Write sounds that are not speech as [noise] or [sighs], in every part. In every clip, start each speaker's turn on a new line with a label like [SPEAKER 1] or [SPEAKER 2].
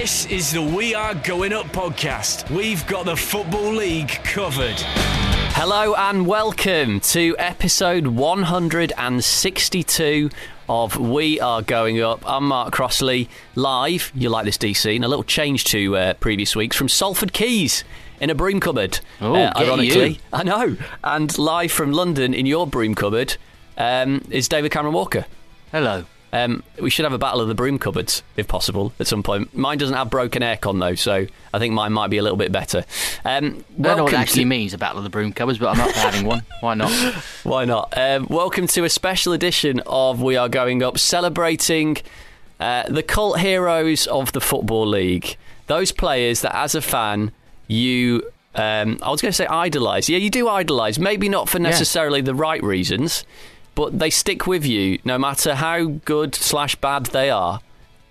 [SPEAKER 1] This is the We Are Going Up podcast. We've got the Football League covered.
[SPEAKER 2] Hello and welcome to episode 162 of We Are Going Up. I'm Mark Crossley, live, you like this DC, and a little change to uh, previous weeks from Salford Quays in a broom cupboard.
[SPEAKER 3] Oh,
[SPEAKER 2] uh,
[SPEAKER 3] get
[SPEAKER 2] ironically.
[SPEAKER 3] you. [laughs]
[SPEAKER 2] I know. And live from London in your broom cupboard um, is David Cameron Walker.
[SPEAKER 3] Hello.
[SPEAKER 2] Um, we should have a battle of the broom cupboards, if possible, at some point. Mine doesn't have broken aircon, though, so I think mine might be a little bit better. Um,
[SPEAKER 3] I don't know what it actually
[SPEAKER 2] to-
[SPEAKER 3] means, a battle of the broom cupboards, but I'm not having one. Why not? [laughs]
[SPEAKER 2] Why not? Um, welcome to a special edition of We Are Going Up, celebrating uh, the cult heroes of the Football League. Those players that, as a fan, you. Um, I was going to say idolise. Yeah, you do idolise. Maybe not for necessarily the right reasons, but they stick with you no matter how good slash bad they are.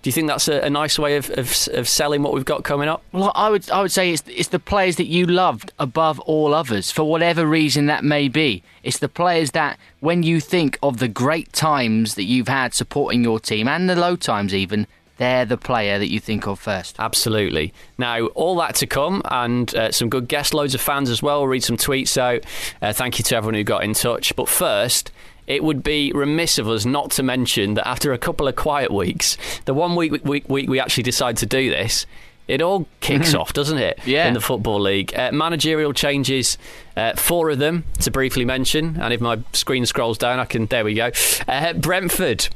[SPEAKER 2] Do you think that's a, a nice way of, of, of selling what we've got coming up?
[SPEAKER 3] Well, I would I would say it's it's the players that you loved above all others for whatever reason that may be. It's the players that when you think of the great times that you've had supporting your team and the low times even, they're the player that you think of first.
[SPEAKER 2] Absolutely. Now, all that to come, and uh, some good guests, loads of fans as well. We'll read some tweets out. Uh, thank you to everyone who got in touch. But first, it would be remiss of us not to mention that after a couple of quiet weeks, the one week we, we, we actually decide to do this, it all kicks off, doesn't it?
[SPEAKER 3] Yeah.
[SPEAKER 2] In the Football League. Uh, managerial changes, uh, four of them to briefly mention. And if my screen scrolls down, I can. There we go. Uh, Brentford.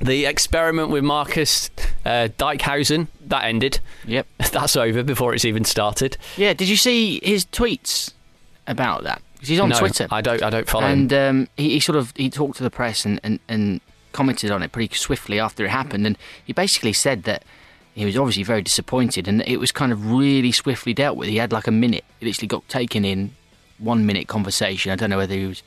[SPEAKER 2] The experiment with Marcus uh, Dijkhuizen that ended.
[SPEAKER 3] Yep. [laughs]
[SPEAKER 2] That's over before it's even started.
[SPEAKER 3] Yeah. Did you see his tweets about that? 'Cause he's on
[SPEAKER 2] no,
[SPEAKER 3] Twitter.
[SPEAKER 2] I don't. I don't follow
[SPEAKER 3] and
[SPEAKER 2] him.
[SPEAKER 3] um, he, he sort of he talked to the press and, and, and commented on it pretty swiftly after it happened and he basically said that he was obviously very disappointed and it was kind of really swiftly dealt with he had like a minute he literally got taken in one minute conversation i don't know whether he was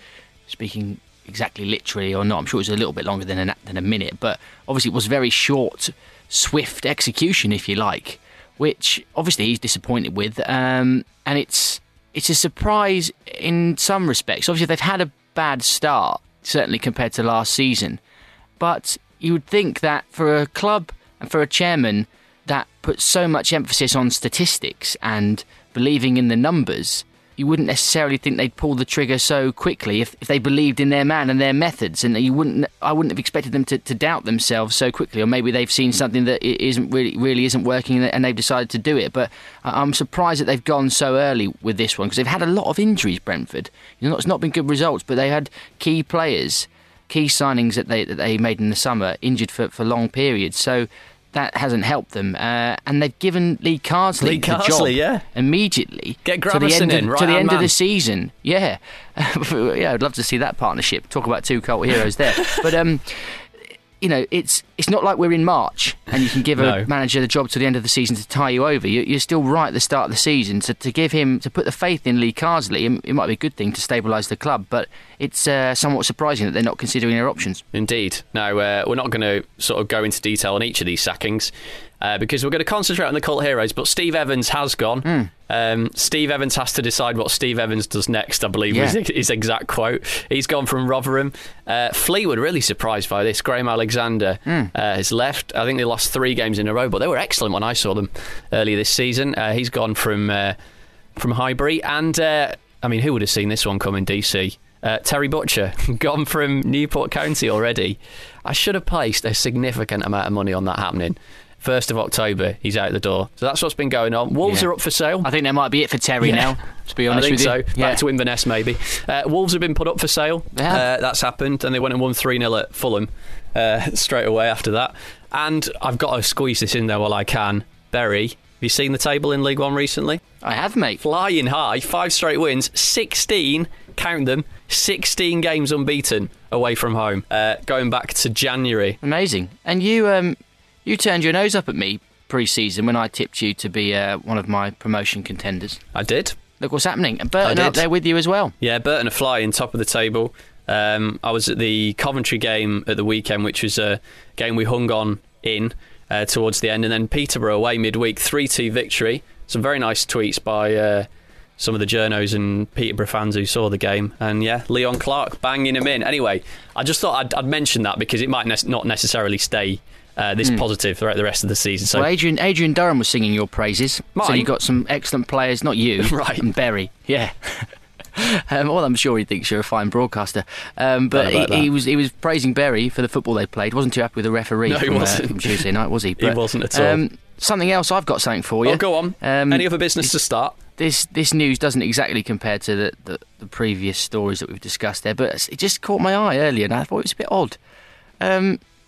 [SPEAKER 3] speaking exactly literally or not i'm sure it was a little bit longer than, an, than a minute but obviously it was very short swift execution if you like which obviously he's disappointed with um, and it's it's a surprise in some respects. Obviously, they've had a bad start, certainly compared to last season. But you would think that for a club and for a chairman that puts so much emphasis on statistics and believing in the numbers, you wouldn't necessarily think they'd pull the trigger so quickly if, if they believed in their man and their methods. And you wouldn't, I wouldn't have expected them to, to doubt themselves so quickly. Or maybe they've seen something that isn't really really isn't working and they've decided to do it. But I'm surprised that they've gone so early with this one because they've had a lot of injuries. Brentford, you know, it's not been good results, but they had key players, key signings that they that they made in the summer injured for, for long periods. So. That hasn't helped them, uh, and they've given Lee Carsley
[SPEAKER 2] Lee
[SPEAKER 3] the job
[SPEAKER 2] yeah.
[SPEAKER 3] immediately
[SPEAKER 2] Get
[SPEAKER 3] to the end,
[SPEAKER 2] in,
[SPEAKER 3] of,
[SPEAKER 2] right
[SPEAKER 3] to the end of the season. Yeah, [laughs] yeah, I'd love to see that partnership. Talk about two cult heroes there. [laughs] But um, you know, it's it's not like we're in March and you can give
[SPEAKER 2] No.
[SPEAKER 3] a manager the job to the end of the season to tie you over. You, you're still right at the start of the season. So to give him to put the faith in Lee Carsley, it, it might be a good thing to stabilise the club. But it's uh, somewhat surprising that they're not considering their options.
[SPEAKER 2] Indeed. Now, uh, we're not going to sort of go into detail on each of these sackings uh, because we're going to concentrate on the cult heroes. But Steve Evans has gone.
[SPEAKER 3] Hmm.
[SPEAKER 2] Um, Steve Evans has to decide what Steve Evans does next, I believe was
[SPEAKER 3] Yeah. [laughs]
[SPEAKER 2] his exact quote. He's gone from Rotherham. Uh, Fleetwood, really surprised by this. Graham Alexander
[SPEAKER 3] Hmm.
[SPEAKER 2] uh, has left. I think they lost three games in a row, but they were excellent when I saw them earlier this season. Uh, he's gone from, uh, from Highbury. And, uh, I mean, who would have seen this one coming, DC? Uh, Terry Butcher, [laughs] gone from Newport County already. I should have placed a significant amount of money on that happening. 1st of October, he's out the door. So that's what's been going on. Wolves
[SPEAKER 3] Yeah.
[SPEAKER 2] are up for sale.
[SPEAKER 3] I think that might be it for Terry
[SPEAKER 2] Yeah.
[SPEAKER 3] now. To be [laughs]
[SPEAKER 2] I
[SPEAKER 3] honest
[SPEAKER 2] think
[SPEAKER 3] with
[SPEAKER 2] so.
[SPEAKER 3] you, yeah.
[SPEAKER 2] Back to Inverness, maybe. Uh, Wolves have been put up for sale.
[SPEAKER 3] Have.
[SPEAKER 2] Uh, that's happened, and they went and won 3 0 at Fulham uh, [laughs] straight away after that. And I've got to squeeze this in there while I can. Bury have you seen the table in League One recently?
[SPEAKER 3] I have, mate.
[SPEAKER 2] Flying high, five straight wins, 16, count them, 16 games unbeaten away from home, uh, going back to January.
[SPEAKER 3] Amazing. And you, um, you turned your nose up at me pre-season when I tipped you to be uh, one of my promotion contenders.
[SPEAKER 2] I did.
[SPEAKER 3] Look what's happening. And Burton up there with you as well.
[SPEAKER 2] Yeah, Burton are flying top of the table. Um, I was at the Coventry game at the weekend, which was a game we hung on in uh, towards the end, and then Peterborough away midweek, 3 2 victory. Some very nice tweets by uh, some of the journos and Peterborough fans who saw the game. And yeah, Leon Clarke banging him in. Anyway, I just thought I'd, I'd mention that because it might ne- not necessarily stay uh, this positive throughout the rest of the season. So
[SPEAKER 3] well, Adrian Adrian Durham was singing your praises. So you got some excellent players, not you, [laughs]
[SPEAKER 2] Right.
[SPEAKER 3] And Bury, yeah. [laughs] um, well, I'm sure he thinks you're a fine broadcaster. Um, but he, he was he was praising Bury for the football they played. wasn't too happy with the referee.
[SPEAKER 2] No, he
[SPEAKER 3] from, uh,
[SPEAKER 2] wasn't.
[SPEAKER 3] from Tuesday night, was he? [laughs]
[SPEAKER 2] He wasn't at all.
[SPEAKER 3] Um, something else. I've got something for you.
[SPEAKER 2] oh, go on.
[SPEAKER 3] Um,
[SPEAKER 2] Any other business to start?
[SPEAKER 3] this this news doesn't exactly compare to the, the, the previous stories that we've discussed there, but it just caught my eye earlier, and I thought it was a bit odd.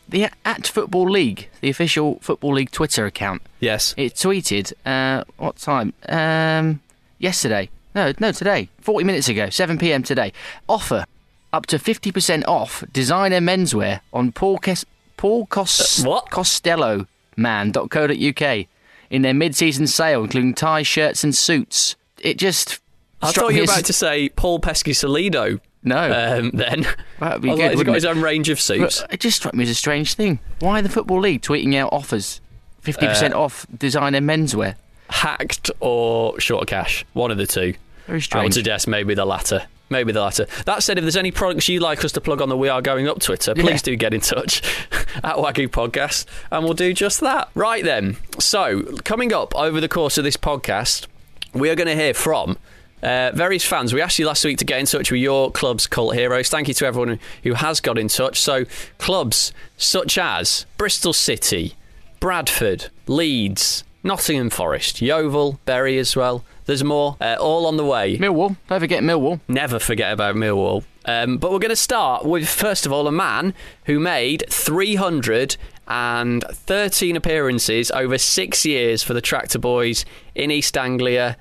[SPEAKER 3] The at Football League, the official Football League Twitter account,
[SPEAKER 2] Yes.
[SPEAKER 3] it tweeted uh, what time? Um, yesterday? No, no, today. Forty minutes ago, seven p.m. today. Offer up to fifty percent off designer menswear on Paul Kes- Paul Cos-
[SPEAKER 2] Uh, what?
[SPEAKER 3] Costello man.co.uk in their mid-season sale, including ties, shirts, and suits. It just.
[SPEAKER 2] I thought you were about to say Paul Peschisolido.
[SPEAKER 3] No.
[SPEAKER 2] Um, then
[SPEAKER 3] That'd be good,
[SPEAKER 2] like, he's got
[SPEAKER 3] wouldn't
[SPEAKER 2] his own range of suits.
[SPEAKER 3] But it just struck me as a strange thing. Why the Football League tweeting out offers? 50%
[SPEAKER 2] Uh,
[SPEAKER 3] off designer menswear.
[SPEAKER 2] Hacked or short of cash, one of the two.
[SPEAKER 3] Very strange.
[SPEAKER 2] I would suggest maybe the latter. Maybe the latter. That said, if there's any products you'd like us to plug on the We Are Going Up Twitter, please
[SPEAKER 3] Yeah.
[SPEAKER 2] do get in touch [laughs] at Wagyu Podcast and we'll do just that. Right then. So, coming up over the course of this podcast, we are going to hear from uh, various fans. We asked you last week to get in touch with your club's cult heroes. Thank you to everyone who has got in touch. So, clubs such as Bristol City, Bradford, Leeds, Nottingham Forest, Yeovil, Bury as well. There's more, uh, all on the way.
[SPEAKER 3] Millwall. Don't forget Millwall.
[SPEAKER 2] Never forget about Millwall. Um, but we're going to start with, first of all, a man who made 313 appearances over six years for the Tractor Boys in East Anglia.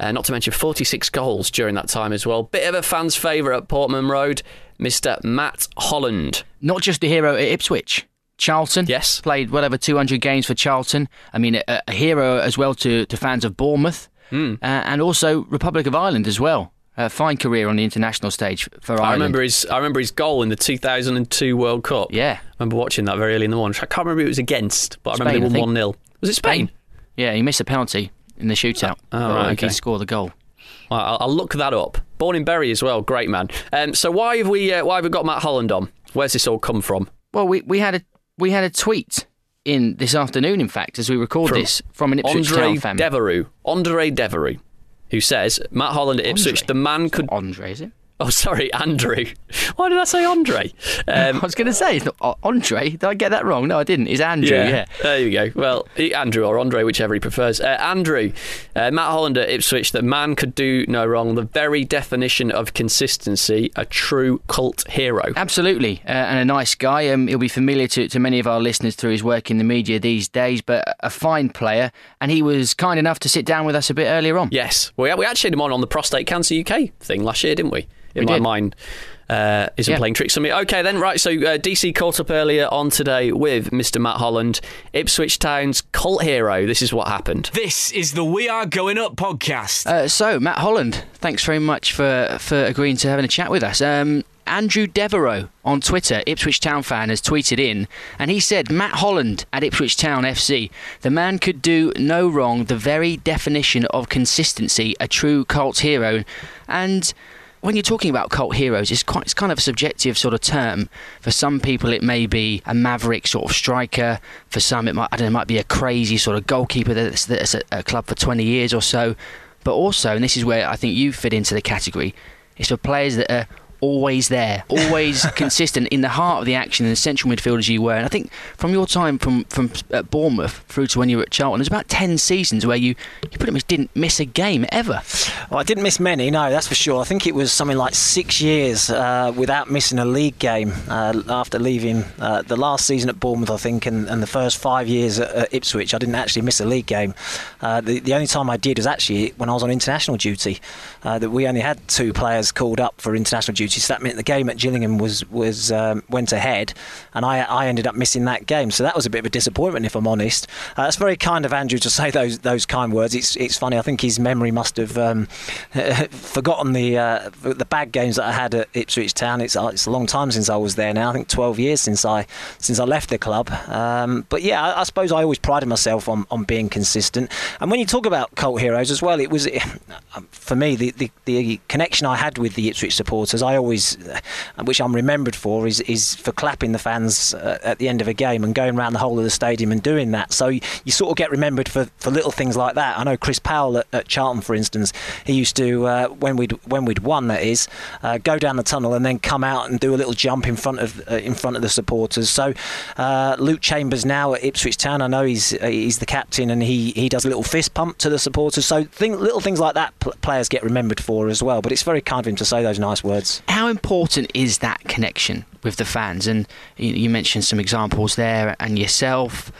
[SPEAKER 2] Uh, not to mention 46 goals during that time as well. Bit of a fan's favourite at Portman Road, Mr. Matt Holland.
[SPEAKER 3] Not just a hero at Ipswich. Charlton.
[SPEAKER 2] Yes.
[SPEAKER 3] Played whatever 200 games for Charlton. I mean, a, a hero as well to, to fans of Bournemouth.
[SPEAKER 2] Hmm.
[SPEAKER 3] Uh, and also Republic of Ireland as well. A fine career on the international stage for Ireland.
[SPEAKER 2] I remember his. I remember his goal in the 2002 World Cup.
[SPEAKER 3] Yeah.
[SPEAKER 2] I remember watching that very early in the morning. I can't remember who it was against, but I remember they won 1 0. Was it Spain?
[SPEAKER 3] Yeah, he missed a penalty in the shootout.
[SPEAKER 2] Oh, right,
[SPEAKER 3] he scored the goal.
[SPEAKER 2] Well, I'll, I'll look that up. Born in Bury as well, great man. Um, so why have we uh, why have we got Matt Holland on? Where's this all come from?
[SPEAKER 3] Well, we, we had a we had a tweet in this afternoon, in fact, as we record
[SPEAKER 2] From
[SPEAKER 3] this from an Ipswich
[SPEAKER 2] Andre
[SPEAKER 3] Town fan.
[SPEAKER 2] Devereux. Andre Devereux, who says Matt Holland at Ipswich,
[SPEAKER 3] Andre?
[SPEAKER 2] the man could.
[SPEAKER 3] Andre, is it?
[SPEAKER 2] Oh, sorry, Andrew. Why did I say Andre?
[SPEAKER 3] I
[SPEAKER 2] Um,
[SPEAKER 3] was going to say it's not uh, Andre. Did I get that wrong? No, I didn't. It's Andrew. Yeah.
[SPEAKER 2] There you go. Well, Andrew or Andre, whichever he prefers. Uh, Andrew, uh, Matt Holland at Ipswich, the man could do no wrong. The very definition of consistency, a true cult hero.
[SPEAKER 3] Absolutely, uh, and a nice guy. Um, he'll be familiar to, to many of our listeners through his work in the media these days, but a fine player. And he was kind enough to sit down with us a bit earlier on.
[SPEAKER 2] Yes, we we actually had him on on the prostate cancer UK thing last year, didn't we? In
[SPEAKER 3] We
[SPEAKER 2] my
[SPEAKER 3] did.
[SPEAKER 2] mind, uh, isn't
[SPEAKER 3] Yeah.
[SPEAKER 2] playing tricks on me. Okay, then right. So uh, DC caught up earlier on today with Mr. Matt Holland, Ipswich Town's cult hero. This is what happened.
[SPEAKER 1] This is the We Are Going Up podcast.
[SPEAKER 3] Uh, so, Matt Holland, thanks very much for, for agreeing to having a chat with us. Um, Andrew Devereaux on Twitter, Ipswich Town fan, has tweeted in, and he said, Matt Holland at Ipswich Town FC. The man could do no wrong, the very definition of consistency, a true cult hero. And when you're talking about cult heroes, it's quite it's kind of a subjective sort of term. For some people, it may be a maverick sort of striker. For some, it might I don't know, it might be a crazy sort of goalkeeper that's, that's at a club for 20 years or so. But also, and this is where I think you fit into the category, it's for players that are always there, always [laughs] consistent in the heart of the action and the central midfield as you were. And I think from your time from from uh, Bournemouth through to when you were at Charlton, there's about ten seasons where you you pretty much didn't miss a game ever.
[SPEAKER 4] Well, I didn't miss many, no, that's for sure. I think it was something like six years uh, without missing a league game uh, after leaving uh, the last season at Bournemouth, I think, and, and the first five years at, at, Ipswich. I didn't actually miss a league game. Uh, the, the only time I did was actually when I was on international duty. Uh, that we only had two players called up for international duty, so that meant the game at Gillingham was was um, went ahead, and I I ended up missing that game. So that was a bit of a disappointment, if I'm honest. Uh, that's very kind of Andrew to [laughs] say those those kind words. It's it's funny. I think his memory must have um, [laughs] forgotten the uh, the bad games that I had at Ipswich Town. It's it's a long time since I was there now. I think 12 years since I since I left the club. Um, but yeah, I, I, suppose I always prided myself on, on being consistent. And when you talk about cult heroes as well, it was [sighs] for me the, the, the connection I had with the Ipswich supporters. I always, uh, which I'm remembered for, is is for clapping the fans uh, at the end of a game and going around the whole of the stadium and doing that. So you, sort of get remembered for, for little things like that. I know Chris Powell at, at Charlton, for instance, he used to uh, when we'd when we'd won that is uh, go down the tunnel and then come out and do a little jump in front of uh, in front of the supporters. So Luke Chambers now at Ipswich Town, I know he's he's the captain and he, he does a little fist pump to the supporters. So thing, little things like that players get remembered for as well. But it's very kind of him to say those nice words.
[SPEAKER 3] How important is that connection with the fans? And you, mentioned some examples there, and yourself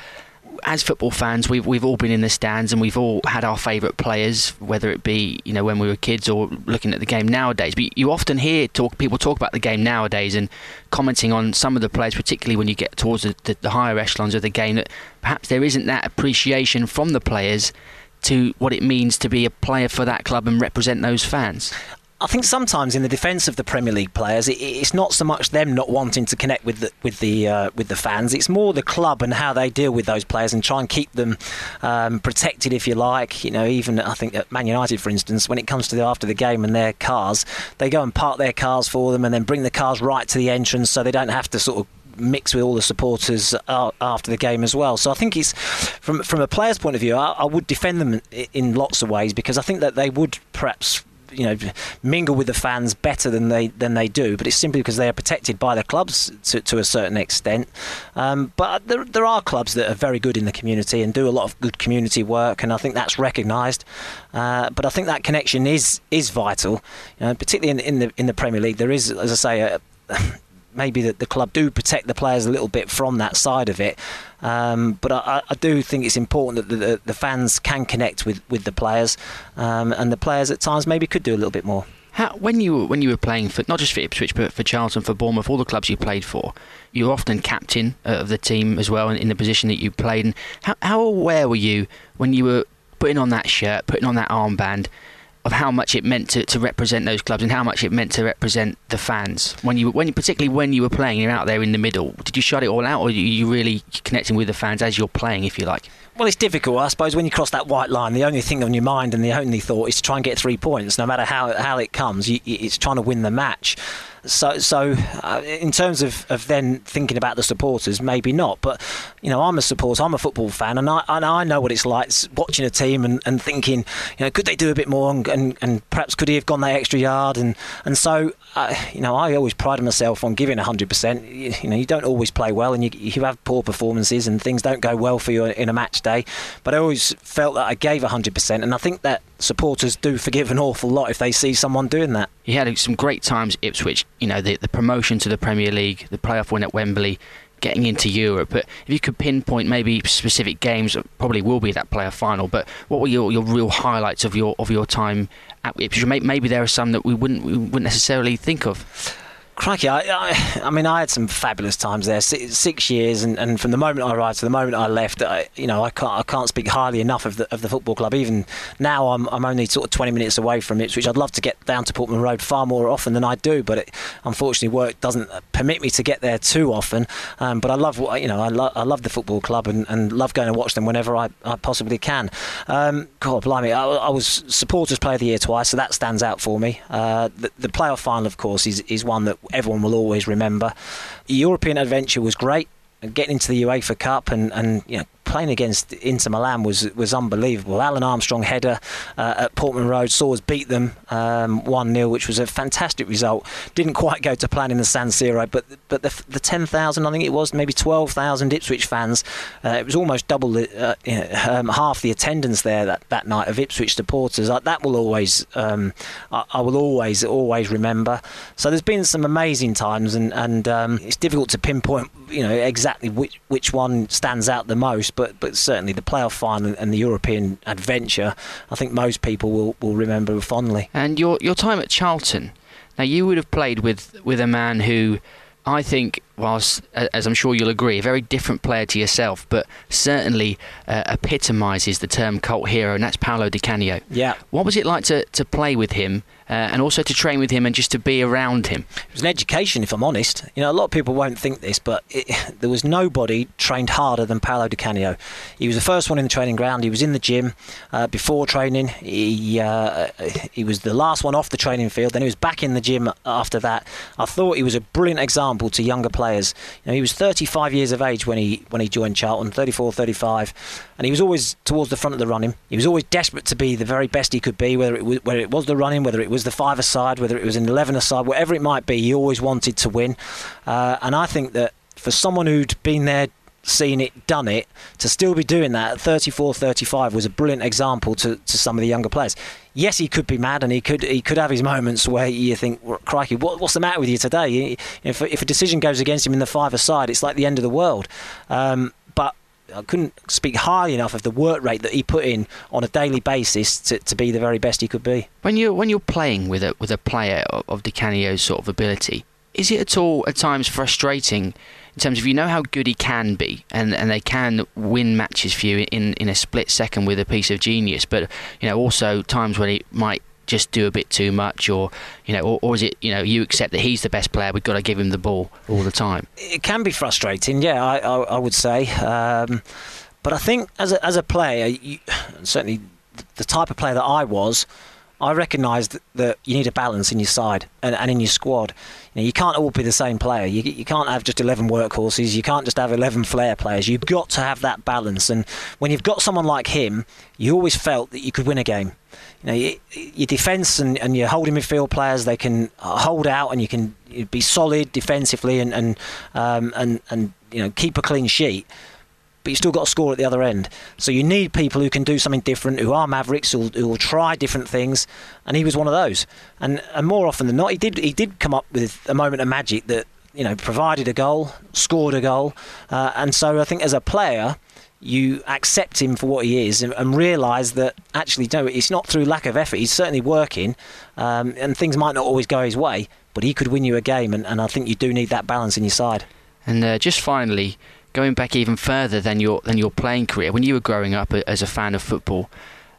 [SPEAKER 3] as football fans, we've we've all been in the stands and we've all had our favourite players, whether it be you know when we were kids or looking at the game nowadays. But you often hear talk people talk about the game nowadays and commenting on some of the players, particularly when you get towards the, the, the higher echelons of the game, that perhaps there isn't that appreciation from the players to what it means to be a player for that club and represent those fans.
[SPEAKER 4] I think sometimes in the defence of the Premier League players, it, it's not so much them not wanting to connect with the with the uh, with the fans. It's more the club and how they deal with those players and try and keep them um, protected, if you like. You know, even I think at Man United, for instance, when it comes to the, after the game and their cars, they go and park their cars for them and then bring the cars right to the entrance, so they don't have to sort of mix with all the supporters uh, after the game as well. So I think it's from from a player's point of view, I, I would defend them in, in lots of ways because I think that they would perhaps you know mingle with the fans better than they than they do. But it's simply because they are protected by the clubs to, to a certain extent. Um, but there, there are clubs that are very good in the community and do a lot of good community work, and I think that's recognised. Uh, but I think that connection is is vital, you know, particularly in, in the in the Premier League. There is, as I say, a, [sighs] maybe that the club do protect the players a little bit from that side of it. Um, but I, I, do think it's important that the, the, fans can connect with, with the players, um, and the players at times maybe could do a little bit more.
[SPEAKER 3] How, when you when you were playing for not just for Ipswich but for Charlton, for Bournemouth, all the clubs you played for, you were often captain uh, of the team as well, in, in the position that you played. And how, how aware were you when you were putting on that shirt, putting on that armband? Of how much it meant to, to represent those clubs and how much it meant to represent the fans when you when particularly when you were playing you're out there in the middle did you shut it all out or are you really connecting with the fans as you're playing if you like
[SPEAKER 4] well, it's difficult, I suppose. When you cross that white line, the only thing on your mind and the only thought is to try and get three points, no matter how how it comes. You, it's trying to win the match. So, so uh, in terms of, of then thinking about the supporters, maybe not. But you know, I'm a supporter. I'm a football fan, and I and I know what it's like watching a team and, and thinking, you know, could they do a bit more, and, and, and perhaps could he have gone that extra yard? And and so, uh, you know, I always pride myself on giving 100%. You, you know, you don't always play well, and you you have poor performances, and things don't go well for you in a match day. But I always felt that I gave 100%, and I think that supporters do forgive an awful lot if they see someone doing that.
[SPEAKER 3] He had some great times at Ipswich, you know, the, the promotion to the Premier League, the playoff win at Wembley, getting into Europe. But if you could pinpoint maybe specific games, probably will be that player final. But what were your, your real highlights of your of your time at Ipswich? Maybe there are some that we wouldn't we wouldn't necessarily think of.
[SPEAKER 4] Crikey, I, I, I, mean, I had some fabulous times there. Six, six, years, and, and from the moment I arrived to the moment I left, I, you know, I can't I can't speak highly enough of the of the football club. Even now, I'm I'm only sort of 20 minutes away from it, which I'd love to get down to Portman Road far more often than I do, but it, unfortunately, work doesn't permit me to get there too often. Um, but I love what you know, I, lo- I love the football club and, and love going to watch them whenever I, I possibly can. Um, God, blimey, I, I was supporters player of the year twice, so that stands out for me. Uh, the, the playoff final, of course, is is one that everyone will always remember. European adventure was great. Getting into the UEFA Cup and, and you know playing against Inter Milan was was unbelievable. Alun Armstrong header uh, at Portman Road saw us beat them um, one 0 which was a fantastic result. Didn't quite go to plan in the San Siro, but but the, the ten thousand, I think it was maybe twelve thousand Ipswich fans. Uh, it was almost double the, uh, um, half the attendance there that, that night of Ipswich supporters. that will always um, I, I, will always always remember. So there's been some amazing times, and and um, it's difficult to pinpoint you know exactly which which one stands out the most, but but certainly the playoff final and the European adventure, I think most people will, will remember fondly.
[SPEAKER 3] And your your time at Charlton, now you would have played with with a man who I think was, as I'm sure you'll agree, a very different player to yourself, but certainly uh, epitomises the term cult hero, and that's Paolo Di Canio.
[SPEAKER 4] Yeah.
[SPEAKER 3] What was it like to, to play with him uh, and also to train with him and just to be around him?
[SPEAKER 4] It was an education, if I'm honest. You know, a lot of people won't think this, but it, [laughs] there was nobody trained harder than Paolo Di Canio. He was the first one in the training ground. He was in the gym uh, before training. He uh, he was the last one off the training field. Then he was back in the gym after that. I thought he was a brilliant example to younger players. You know, he was 35 years of age when he when he joined Charlton, 34, 35, and he was always towards the front of the running. He was always desperate to be the very best he could be, whether it was, whether it was the running, whether it was was the five aside, whether it was an 11 aside, whatever it might be, he always wanted to win. Uh, and I think that for someone who'd been there seen it, done it, to still be doing that at 34, 35 was a brilliant example to, to some of the younger players. Yes, he could be mad, and he could he could have his moments where you think, "Crikey, what, what's the matter with you today?" If, if a decision goes against him in the five aside, it's like the end of the world. Um, but I couldn't speak highly enough of the work rate that he put in on a daily basis to, to be the very best he could be.
[SPEAKER 3] When you when you're playing with a with a player of, of Canio's sort of ability, is it at all at times frustrating in terms of you know how good he can be and, and they can win matches for you in, in a split second with a piece of genius, but you know also times when he might just do a bit too much, or you know, or, or, is it you know you accept that he's the best player? We've got to give him the ball all the time.
[SPEAKER 4] It can be frustrating, yeah. I I, I would say, um, but I think as a as a player, you, certainly the type of player that I was. I recognised that you need a balance in your side and, and in your squad. You, know, you can't all be the same player. You, you can't have just 11 workhorses. You can't just have 11 flair players. You've got to have that balance. And when you've got someone like him, you always felt that you could win a game. You know, you, your defence and, and your holding midfield players, they can hold out and you can be solid defensively and and um, and and you know keep a clean sheet but you still got to score at the other end. So you need people who can do something different, who are mavericks, who, who will try different things. And he was one of those. And and more often than not, he did he did come up with a moment of magic that you know provided a goal, scored a goal. Uh, and so I think as a player. You accept him for what he is and, and realise that actually, no, it's not through lack of effort. He's certainly working, um, and things might not always go his way, but he could win you a game. And, and I think you do need that balance in your side.
[SPEAKER 3] And uh, just finally, going back even further than your than your playing career, when you were growing up as a fan of football,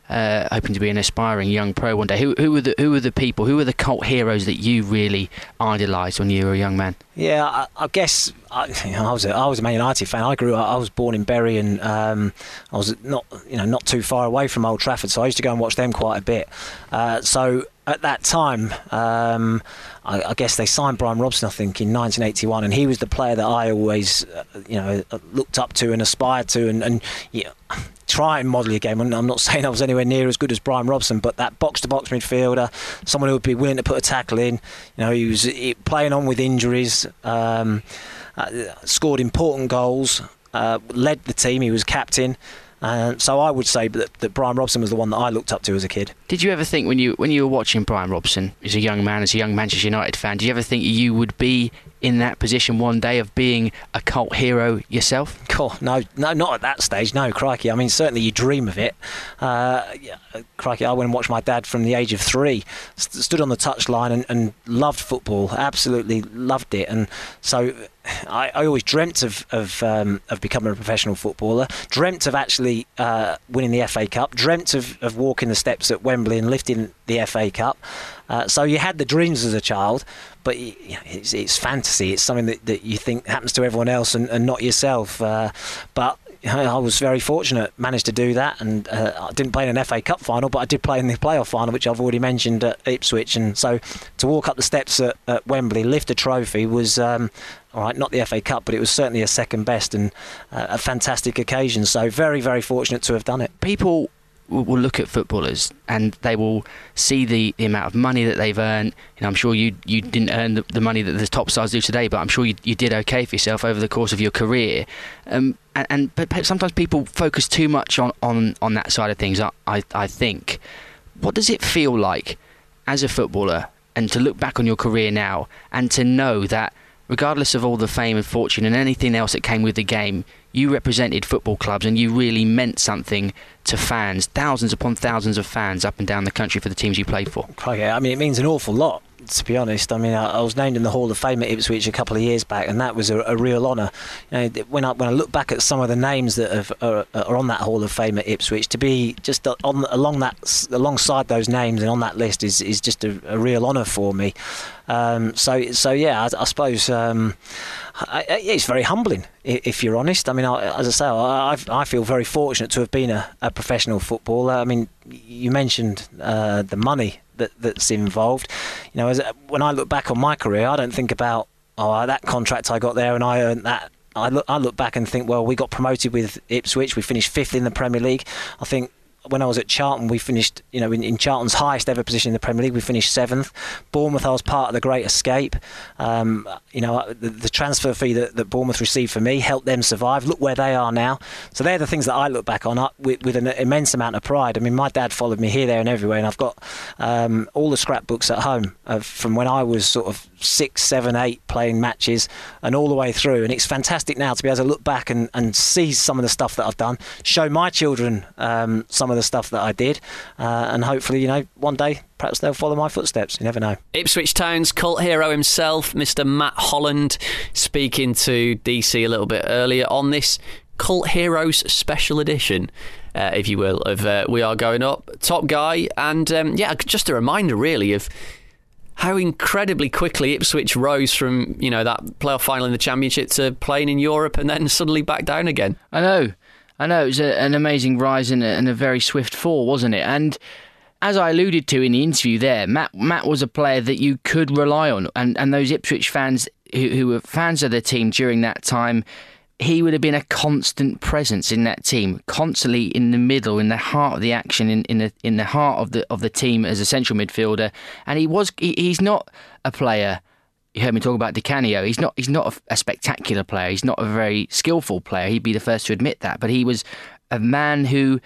[SPEAKER 3] uh, hoping to be an aspiring young pro one day, who who were the who were the people, who were the cult heroes that you really idolised when you were a young man?
[SPEAKER 4] Yeah, I, I guess I, I, was a, I was a Man United fan. I grew up. I was born in Bury, and um, I was not you know not too far away from Old Trafford, so I used to go and watch them quite a bit. Uh, so at that time, um, I, I, guess they signed Brian Robson, I think, in 1981, and he was the player that I always, uh, you know, looked up to and aspired to, and, and you know, try and model a game. I'm not [laughs] saying I was anywhere near as good as Brian Robson, but that box-to-box midfielder, someone who would be willing to put a tackle in. You know, he was playing on with injuries, um, uh, scored important goals, uh, led the team. He was captain. Uh, so I would say that, that Brian Robson was the one that I looked up to as a kid.
[SPEAKER 3] Did you ever think when you when you were watching Brian Robson as a young man, as a young Manchester United fan, did you ever think you would be in that position one day of being a cult hero yourself? [laughs]
[SPEAKER 4] Cool. No, no, not at that stage. No, crikey. I mean, certainly you dream of it. Uh, yeah, crikey, I went and watched my dad from the age of three. St- stood on the touchline and, and loved football. Absolutely loved it. And so I, I, always dreamt of of, um, of becoming a professional footballer. Dreamt of actually uh, winning the FA Cup. Dreamt of, of walking the steps at Wembley and lifting the FA Cup. Uh, so you had the dreams as a child, but you know, it's, it's, fantasy. It's something that, that you think happens to everyone else and, and not yourself. Uh, but I was very fortunate, managed to do that, and uh, I didn't play in an FA Cup final, but I did play in the playoff final, which I've already mentioned at Ipswich. And so to walk up the steps at, at Wembley, lift a trophy, was um, All right, not the FA Cup, but it was certainly a second best and uh, a fantastic occasion. So very, very fortunate to have done it.
[SPEAKER 3] People will look at footballers and they will see the, the amount of money that they've earned. You know, I'm sure you you didn't earn the, the money that the top stars do today, but I'm sure you, you did okay for yourself over the course of your career. Um, and, and but sometimes people focus too much on, on, on that side of things. I, I I think. What does it feel like as a footballer and to look back on your career now and to know that regardless of all the fame and fortune and anything else that came with the game, you represented football clubs and you really meant something to fans, thousands upon thousands of fans up and down the country for the teams you played for.
[SPEAKER 4] Oh, okay, I mean, it means an awful lot to be honest. I mean, I, I, was named in the Hall of Fame at Ipswich a couple of years back, and that was a, a real honour. You know, when I when I look back at some of the names that have, are, are, on that Hall of Fame at Ipswich, to be just on along that alongside those names and on that list is is just a, a real honour for me. Um, so so yeah, I, I suppose um, I, it's very humbling if you're honest. I mean, as I say, I, I feel very fortunate to have been a, a professional footballer. I mean, you mentioned uh, the money that, that's involved. You know, as, when I look back on my career, I don't think about oh that contract I got there and I earned that. I look, I look back and think, well, we got promoted with Ipswich. We finished fifth in the Premier League. I think when I was at Charlton, we finished, you know, in, in, Charlton's highest ever position in the Premier League, we finished seventh. Bournemouth, I was part of the Great Escape. Um, you know, the, the, transfer fee that, that, Bournemouth received for me helped them survive. Look where they are now. So they're the things that I look back on with, with an immense amount of pride. I mean, my dad followed me here, there, and everywhere, and I've got um, all the scrapbooks at home from when I was sort of six, seven, eight playing matches and all the way through. And it's fantastic now to be able to look back and, and see some of the stuff that I've done, show my children um, some of the stuff that I did, uh, and hopefully, you know, one day perhaps they'll follow my footsteps. You never know.
[SPEAKER 2] Ipswich Town's cult hero himself, Mr. Matt Holland, speaking to DC a little bit earlier on this Cult Heroes special edition. Uh, if you will, of uh, We Are Going Up, top guy, and um, yeah, just a reminder really of how incredibly quickly Ipswich rose from you know that playoff final in the Championship to playing in Europe and then suddenly back down again.
[SPEAKER 3] I know, I know. It was a, an amazing rise and a, and a very swift fall, wasn't it? And as I alluded to in the interview there, Matt Matt was a player that you could rely on, and and those Ipswich fans who, who were fans of the team during that time he would have been a constant presence in that team, constantly in the middle, in the heart of the action, in, in the in the heart of the of the team as a central midfielder. And he was he, he's not a player. You heard me talk about Di Canio. He's not he's not a, a spectacular player. He's not a very skillful player. He'd be the first to admit that. But he was a man who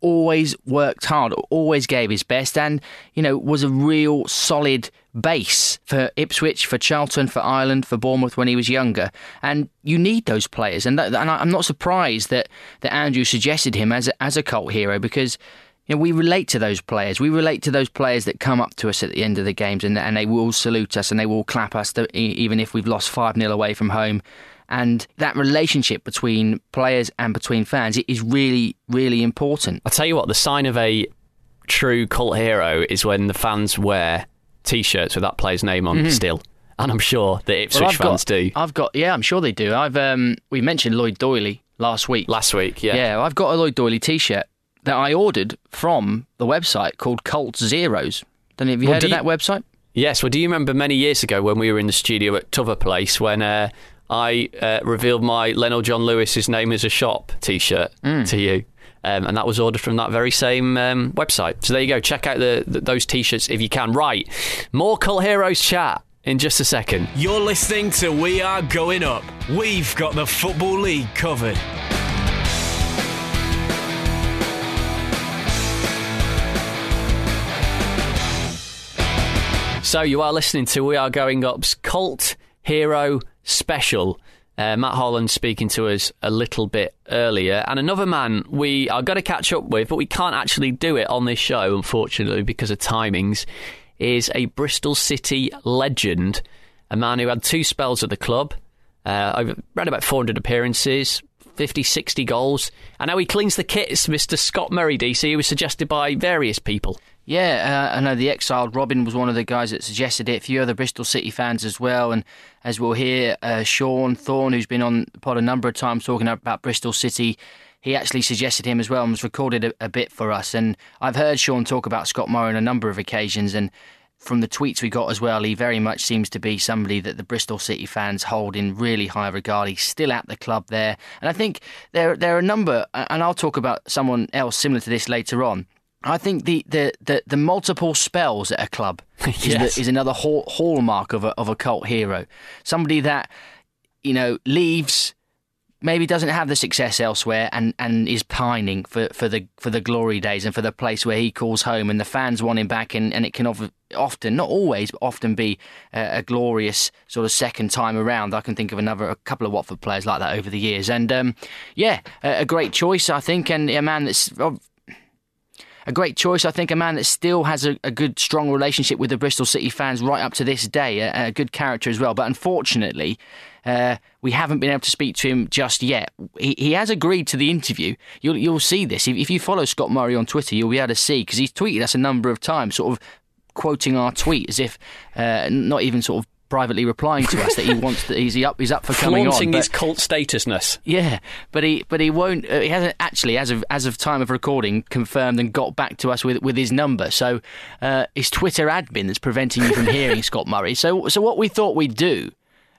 [SPEAKER 3] always worked hard, always gave his best, and you know was a real solid base for Ipswich, for Charlton, for Ireland, for Bournemouth when he was younger. And you need those players, and, that, and I'm not surprised that that Andrew suggested him as a, as a cult hero because. You know, we relate to those players. We relate to those players that come up to us at the end of the games and, and they will salute us and they will clap us to, even if we've lost 5 0 away from home. And that relationship between players and between fans is really, really important.
[SPEAKER 2] I'll tell you what, the sign of a true cult hero is when the fans wear t shirts with that player's name on mm-hmm. still. And I'm sure that Ipswich well, fans
[SPEAKER 3] got,
[SPEAKER 2] do.
[SPEAKER 3] I've got, yeah, I'm sure they do. I've um, we mentioned Lloyd Doyley last week.
[SPEAKER 2] Last week, yeah.
[SPEAKER 3] Yeah, I've got a Lloyd Doyley T-shirt that I ordered from the website called Cult Zeros. Don't know if you well, heard of you, that website.
[SPEAKER 2] Yes. Well, do you remember many years ago when we were in the studio at Tother Place when uh, I uh, revealed my Leno John Lewis's name as a shop T-shirt mm. to you? Um, and that was ordered from that very same um, website. So there you go. Check out the, the, those t-shirts if you can. Right, more Cult Heroes chat in just a second.
[SPEAKER 1] You're listening to We Are Going Up. We've got the Football League covered.
[SPEAKER 2] So you are listening to We Are Going Up's Cult Hero Special. Uh, Matt Holland speaking to us a little bit earlier, and another man we are going to catch up with, but we can't actually do it on this show, unfortunately, because of timings, is a Bristol City legend, a man who had two spells at the club, uh, over, around about 400 appearances, 50, 60 goals, and now he cleans the kits, Mr. Scott Murray, DC, who was suggested by various people.
[SPEAKER 3] Yeah, uh, I know the exiled Robin was one of the guys that suggested it. A few other Bristol City fans as well, and as we'll hear, uh, Sean Thorne, who's been on the pod a number of times talking about Bristol City, he actually suggested him as well and was recorded a, a bit for us. And I've heard Sean talk about Scott Murray on a number of occasions, and from the tweets we got as well, he very much seems to be somebody that the Bristol City fans hold in really high regard. He's still at the club there, and I think there there are a number, and I'll talk about someone else similar to this later on. I think the the, the, the multiple spells at a club [laughs] is, the, is another hall, hallmark of a of a cult hero. Somebody that you know leaves maybe doesn't have the success elsewhere and, and is pining for, for the for the glory days and for the place where he calls home and the fans want him back and, and it can of, often not always but often be a, a glorious sort of second time around. I can think of another a couple of Watford players like that over the years. And um, yeah a, a great choice I think. And a man that's a great choice. I think a man that still has a, a good, strong relationship with the Bristol City fans right up to this day. A, a good character as well. But unfortunately, uh, we haven't been able to speak to him just yet. He, he has agreed to the interview. You'll, you'll see this. If, if you follow Scott Murray on Twitter, you'll be able to see because he's tweeted us a number of times, sort of quoting our tweet as if uh, not even sort of privately replying to us that he [laughs] wants to, he's up he's up for coming on.
[SPEAKER 2] Flaunting his cult statusness.
[SPEAKER 3] yeah, but he but he won't. Uh, he hasn't actually, as of as of time of recording, confirmed and got back to us with with his number. So uh, it's Twitter admin that's preventing you from [laughs] hearing Scott Murray. So so what we thought we'd do.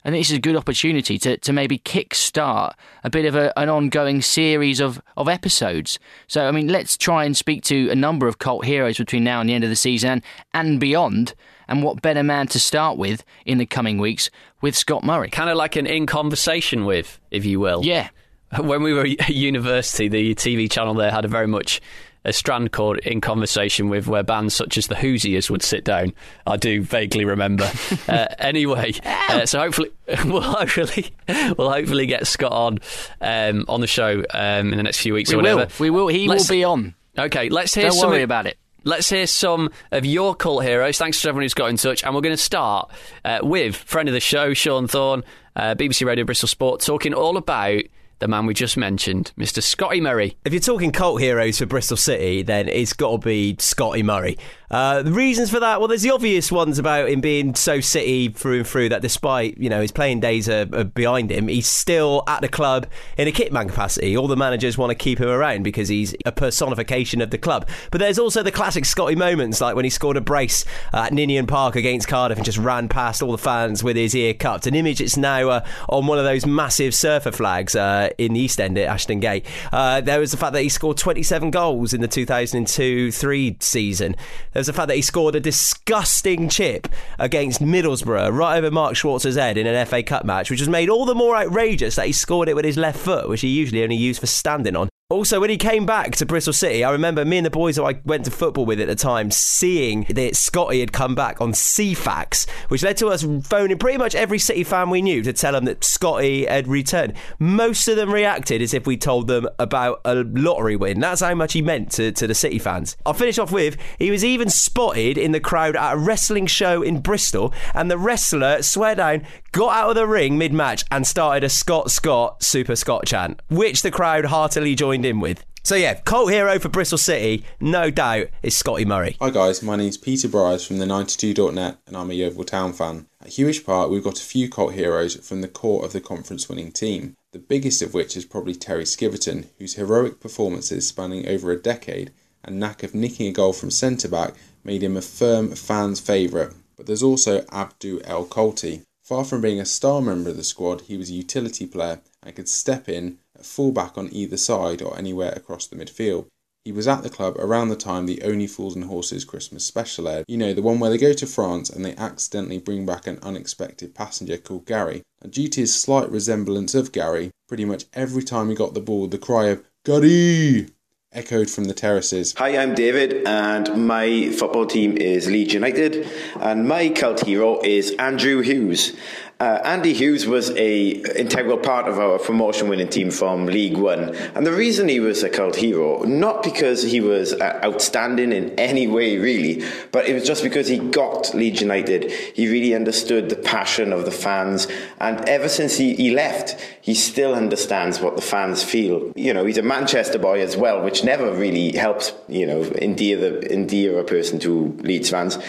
[SPEAKER 3] I think this is a good opportunity to, to maybe kick-start a bit of a, an ongoing series of, of episodes. So, I mean, let's try and speak to a number of cult heroes between now and the end of the season and beyond. And what better man to start with in the coming weeks with Scott Murray?
[SPEAKER 2] Kind of like an in conversation with, if you will.
[SPEAKER 3] Yeah. [laughs]
[SPEAKER 2] When we were at university, the TV channel there had a very much a strand called In Conversation with, where bands such as the Hoosiers would sit down. I do vaguely remember. [laughs] uh, anyway, uh, so hopefully [laughs] we'll hopefully we'll hopefully get Scott on um, on the show um, in the next few weeks
[SPEAKER 3] We
[SPEAKER 2] or
[SPEAKER 3] will.
[SPEAKER 2] whatever.
[SPEAKER 3] We will. He
[SPEAKER 2] Let's-
[SPEAKER 3] will be on.
[SPEAKER 2] Okay, let's hear
[SPEAKER 3] Don't worry about it.
[SPEAKER 2] Let's hear some of your cult heroes. Thanks to everyone who's got in touch. And we're going to start uh, with friend of the show, Sean Thorne, uh, BBC Radio Bristol Sport, talking all about the man we just mentioned, Mr. Scotty Murray.
[SPEAKER 5] If you're talking cult heroes for Bristol City, then it's got to be Scotty Murray. Uh, the reasons for that, well, there's the obvious ones about him being so City through and through that despite you know his playing days are, are behind him, he's still at the club in a kitman capacity. All the managers want to keep him around because he's a personification of the club. But there's also the classic Scotty moments, like when he scored a brace at Ninian Park against Cardiff and just ran past all the fans with his ear cupped. An image that's now uh, on one of those massive surfer flags uh, in the East End at Ashton Gate. Uh, there was the fact that he scored 27 goals in the 2002-3 season. Was the fact that he scored a disgusting chip against Middlesbrough right over Mark Schwarzer's head in an FA Cup match, which was made all the more outrageous that he scored it with his left foot, which he usually only used for standing on. Also, when he came back to Bristol City, I remember me and the boys who I went to football with at the time seeing that Scotty had come back on Ceefax, which led to us phoning pretty much every City fan we knew to tell them that Scotty had returned. Most of them reacted as if we told them about a lottery win. That's how much he meant to, to the City fans. I'll finish off with he was even spotted in the crowd at a wrestling show in Bristol, and the wrestler, swear down, got out of the ring mid match and started a Scott Scott Super Scott chant, which the crowd heartily joined in with. So yeah, cult hero for Bristol City, no doubt, is Scotty Murray.
[SPEAKER 6] Hi guys, my name's Peter Bryce from the 92.net and I'm a Yeovil Town fan. At Huish Park, we've got a few cult heroes from the core of the conference winning team. The biggest of which is probably Terry Skiverton, whose heroic performances spanning over a decade and knack of nicking a goal from centre back made him a firm fan's favourite. But there's also Abdou El Kholti. Far from being a star member of the squad, he was a utility player and could step in at fullback on either side or anywhere across the midfield. He was at the club around the time the Only Fools and Horses Christmas special aired. You know, the one where they go to France and they accidentally bring back an unexpected passenger called Gary. And due to his slight resemblance of Gary, pretty much every time he got the ball, the cry of Gary echoed from the terraces.
[SPEAKER 7] Hi, I'm David, and my football team is Leeds United, and my cult hero is Andrew Hughes. Uh, Andy Hughes was a integral part of our promotion-winning team from League One, and the reason he was a cult hero, not because he was uh, outstanding in any way, really, but it was just because he got Leeds United. He really understood the passion of the fans, and ever since he, he left, he still understands what the fans feel. You know, he's a Manchester boy as well, which never really helps, you know, endear the endear a person to Leeds fans.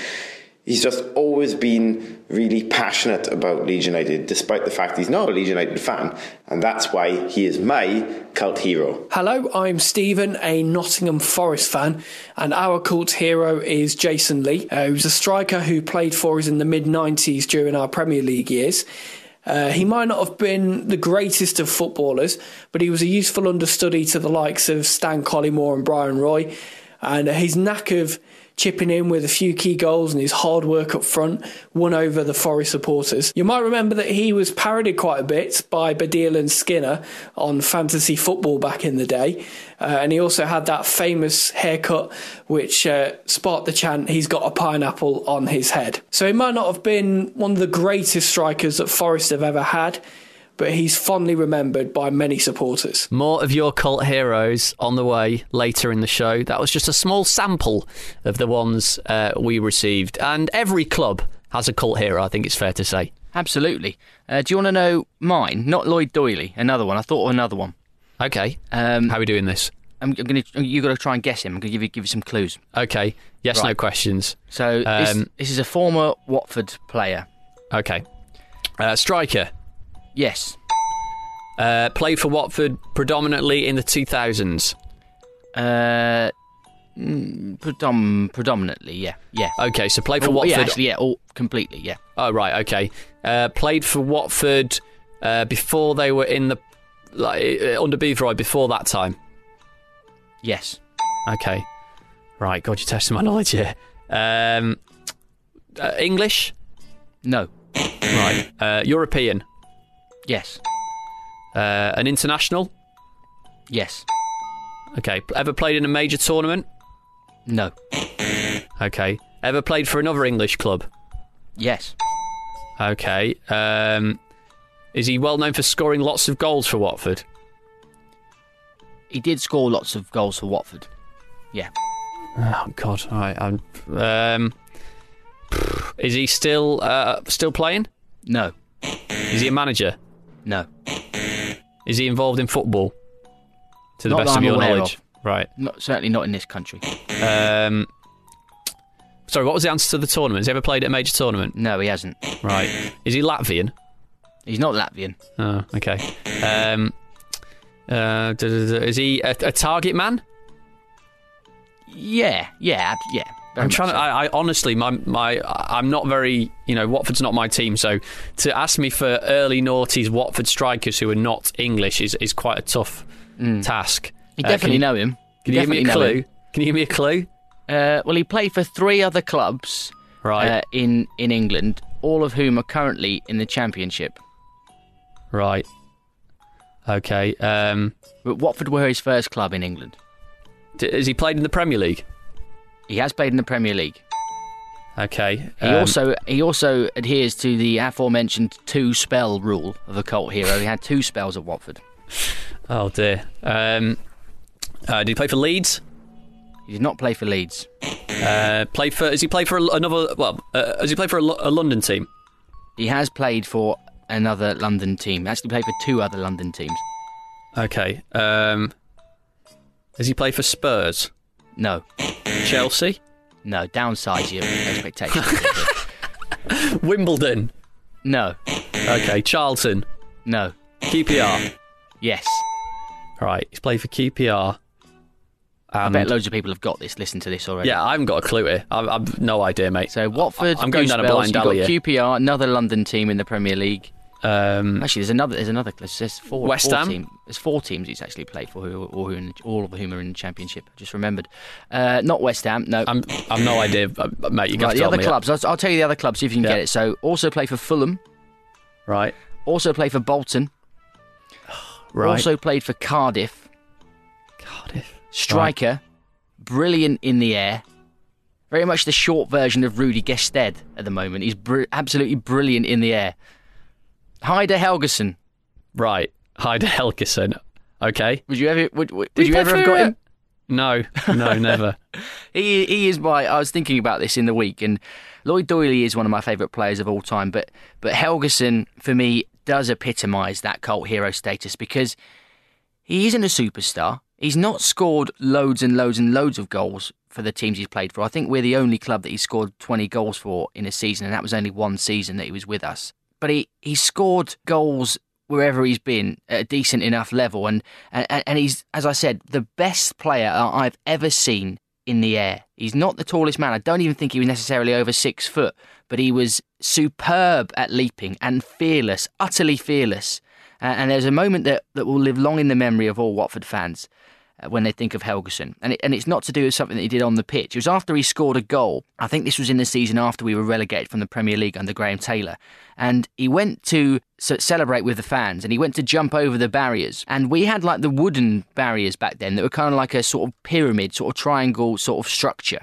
[SPEAKER 7] He's just always been really passionate about Leeds United, despite the fact he's not a Leeds United fan, and that's why he is my cult hero.
[SPEAKER 8] Hello, I'm Stephen, a Nottingham Forest fan, and our cult hero is Jason Lee, uh, who's a striker who played for us in the mid 90s during our Premier League years. Uh, he might not have been the greatest of footballers, but he was a useful understudy to the likes of Stan Collymore and Bryan Roy. And his knack of chipping in with a few key goals and his hard work up front won over the Forest supporters. You might remember that he was parodied quite a bit by Baddiel and Skinner on fantasy football back in the day. Uh, and he also had that famous haircut which uh, sparked the chant, he's got a pineapple on his head. So he might not have been one of the greatest strikers that Forest have ever had but he's fondly remembered by many supporters.
[SPEAKER 2] More of your cult heroes on the way later in the show. That was just a small sample of the ones uh, we received. And every club has a cult hero, I think it's fair to say.
[SPEAKER 3] Absolutely. Uh, do you want to know mine? Not Lloyd Doyley. Another one. I thought of another one.
[SPEAKER 2] Okay.
[SPEAKER 3] Um,
[SPEAKER 2] How are we doing this?
[SPEAKER 3] I'm, I'm gonna. You got to try and guess him. I'm gonna give you give you some clues.
[SPEAKER 2] Okay. Yes, no questions.
[SPEAKER 3] So this,
[SPEAKER 2] Um,
[SPEAKER 3] this is a former Watford player.
[SPEAKER 2] Okay. Uh, striker.
[SPEAKER 3] Yes.
[SPEAKER 2] Uh, played for Watford predominantly in the 2000s.
[SPEAKER 3] Uh, mm, predom- predominantly, yeah, yeah.
[SPEAKER 2] Okay, so played for
[SPEAKER 3] Oh,
[SPEAKER 2] Watford.
[SPEAKER 3] Yeah, actually, yeah, all completely, yeah.
[SPEAKER 2] Oh right, okay. Uh, played for Watford uh, before they were in the like uh, under Boothroyd before that time.
[SPEAKER 3] Yes.
[SPEAKER 2] Okay, right. God, you're testing my knowledge here. Um, uh, English,
[SPEAKER 3] No.
[SPEAKER 2] right? Uh, European,
[SPEAKER 3] Yes.
[SPEAKER 2] uh, an international.
[SPEAKER 3] Yes.
[SPEAKER 2] Okay, ever played in a major tournament?
[SPEAKER 3] No.
[SPEAKER 2] Okay, ever played for another English club?
[SPEAKER 3] Yes.
[SPEAKER 2] Okay, um, is he well known for scoring lots of goals for Watford?
[SPEAKER 3] He did score lots of goals for Watford. Yeah.
[SPEAKER 2] Oh God! All right. I'm, um, is he still uh, still playing?
[SPEAKER 3] No.
[SPEAKER 2] Is he a manager?
[SPEAKER 3] No.
[SPEAKER 2] Is he involved in football? To the
[SPEAKER 3] Not
[SPEAKER 2] best of
[SPEAKER 3] I'm
[SPEAKER 2] your knowledge,
[SPEAKER 3] of.
[SPEAKER 2] right?
[SPEAKER 3] Not, certainly not in this country.
[SPEAKER 2] Um, sorry, what was the answer to the tournament? Has he ever played at a major tournament?
[SPEAKER 3] No, he hasn't.
[SPEAKER 2] Right. Is he Latvian?
[SPEAKER 3] He's not Latvian.
[SPEAKER 2] Oh, okay. Um, uh, is he a, a target man?
[SPEAKER 3] Yeah. Yeah. Yeah. Very
[SPEAKER 2] I'm trying to. I, I honestly, my my, I'm not very. You know, Watford's not my team, so to ask me for early noughties Watford strikers who are not English is, is quite a tough task.
[SPEAKER 3] You
[SPEAKER 2] Uh,
[SPEAKER 3] definitely
[SPEAKER 2] can you,
[SPEAKER 3] know him.
[SPEAKER 2] Can you give me a clue?
[SPEAKER 3] him.
[SPEAKER 2] Can you give me a clue?
[SPEAKER 3] Uh, well, he played for three other clubs
[SPEAKER 2] Right,
[SPEAKER 3] uh, in in England, all of whom are currently in the Championship.
[SPEAKER 2] right. Okay. Um,
[SPEAKER 3] But Watford were his first club in England.
[SPEAKER 2] d- has he played in the Premier League?
[SPEAKER 3] He has played in the Premier League.
[SPEAKER 2] Okay.
[SPEAKER 3] He
[SPEAKER 2] um,
[SPEAKER 3] also he also adheres to the aforementioned two spell rule of a cult hero. He had two spells at Watford. [laughs]
[SPEAKER 2] Oh dear. Um, uh, did he play for Leeds?
[SPEAKER 3] He did not play for Leeds.
[SPEAKER 2] Uh, play for? Has he played for another? Well, uh, has he played for a, a London team?
[SPEAKER 3] He has played for another London team. Actually, played for two other London teams.
[SPEAKER 2] Okay. Um, has he played for Spurs?
[SPEAKER 3] No,
[SPEAKER 2] Chelsea?
[SPEAKER 3] no, downsize your expectations. a little bit.
[SPEAKER 2] Wimbledon?
[SPEAKER 3] no,
[SPEAKER 2] Okay. Charlton?
[SPEAKER 3] no,
[SPEAKER 2] QPR?
[SPEAKER 3] yes.
[SPEAKER 2] Right. He's played for QPR.
[SPEAKER 3] I bet loads of people have got this. Listen to this already.
[SPEAKER 2] yeah, I haven't got a clue here. I've, I've no idea, mate.
[SPEAKER 3] So Watford.
[SPEAKER 2] I'm going
[SPEAKER 3] two
[SPEAKER 2] down a blind
[SPEAKER 3] You've
[SPEAKER 2] alley
[SPEAKER 3] got. QPR, another London team in the Premier League.
[SPEAKER 2] Um,
[SPEAKER 3] Actually, there's another. There's another. There's, four.
[SPEAKER 2] West
[SPEAKER 3] four
[SPEAKER 2] Ham?
[SPEAKER 3] Team, there's four teams he's actually played for, who, all, who in, all of whom are in the Championship. I just remembered. Uh, not West Ham. No.
[SPEAKER 2] I'm, I've no idea, mate. You got
[SPEAKER 3] right, the other
[SPEAKER 2] me.
[SPEAKER 3] clubs. I'll, I'll tell you the other clubs. See if you can
[SPEAKER 2] Yeah.
[SPEAKER 3] get it. So, also play for Fulham.
[SPEAKER 2] Right.
[SPEAKER 3] Also play for Bolton. [sighs]
[SPEAKER 2] Right.
[SPEAKER 3] Also played for Cardiff.
[SPEAKER 2] Cardiff.
[SPEAKER 3] Striker, brilliant in the air. Very much the short version of Rudy Gestede at the moment. He's br- absolutely brilliant in the air. Heidar Helguson.
[SPEAKER 2] Right. Hyde Helguson. Okay.
[SPEAKER 3] Would you ever? Would, would, you ever have got him?
[SPEAKER 2] No, no, [laughs] never.
[SPEAKER 3] He he is my. I was thinking about this in the week, and Lloyd Doyley is one of my favourite players of all time. But but Helguson for me does epitomise that cult hero status because he isn't a superstar. He's not scored loads and loads and loads of goals for the teams he's played for. I think we're the only club that he scored 20 goals for in a season, and that was only one season that he was with us. But he, he scored goals wherever he's been at a decent enough level, and, and, and he's, as I said, the best player I've ever seen in the air. He's not the tallest man. I don't even think he was necessarily over six foot, but he was superb at leaping and fearless, utterly fearless. And there's a moment that, that will live long in the memory of all Watford fans when they think of Helguson. And, it, and it's not to do with something that he did on the pitch. It was after he scored a goal. I think this was in the season after we were relegated from the Premier League under Graham Taylor. And he went to celebrate with the fans and he went to jump over the barriers. And we had like the wooden barriers back then that were kind of like a sort of pyramid, sort of triangle sort of structure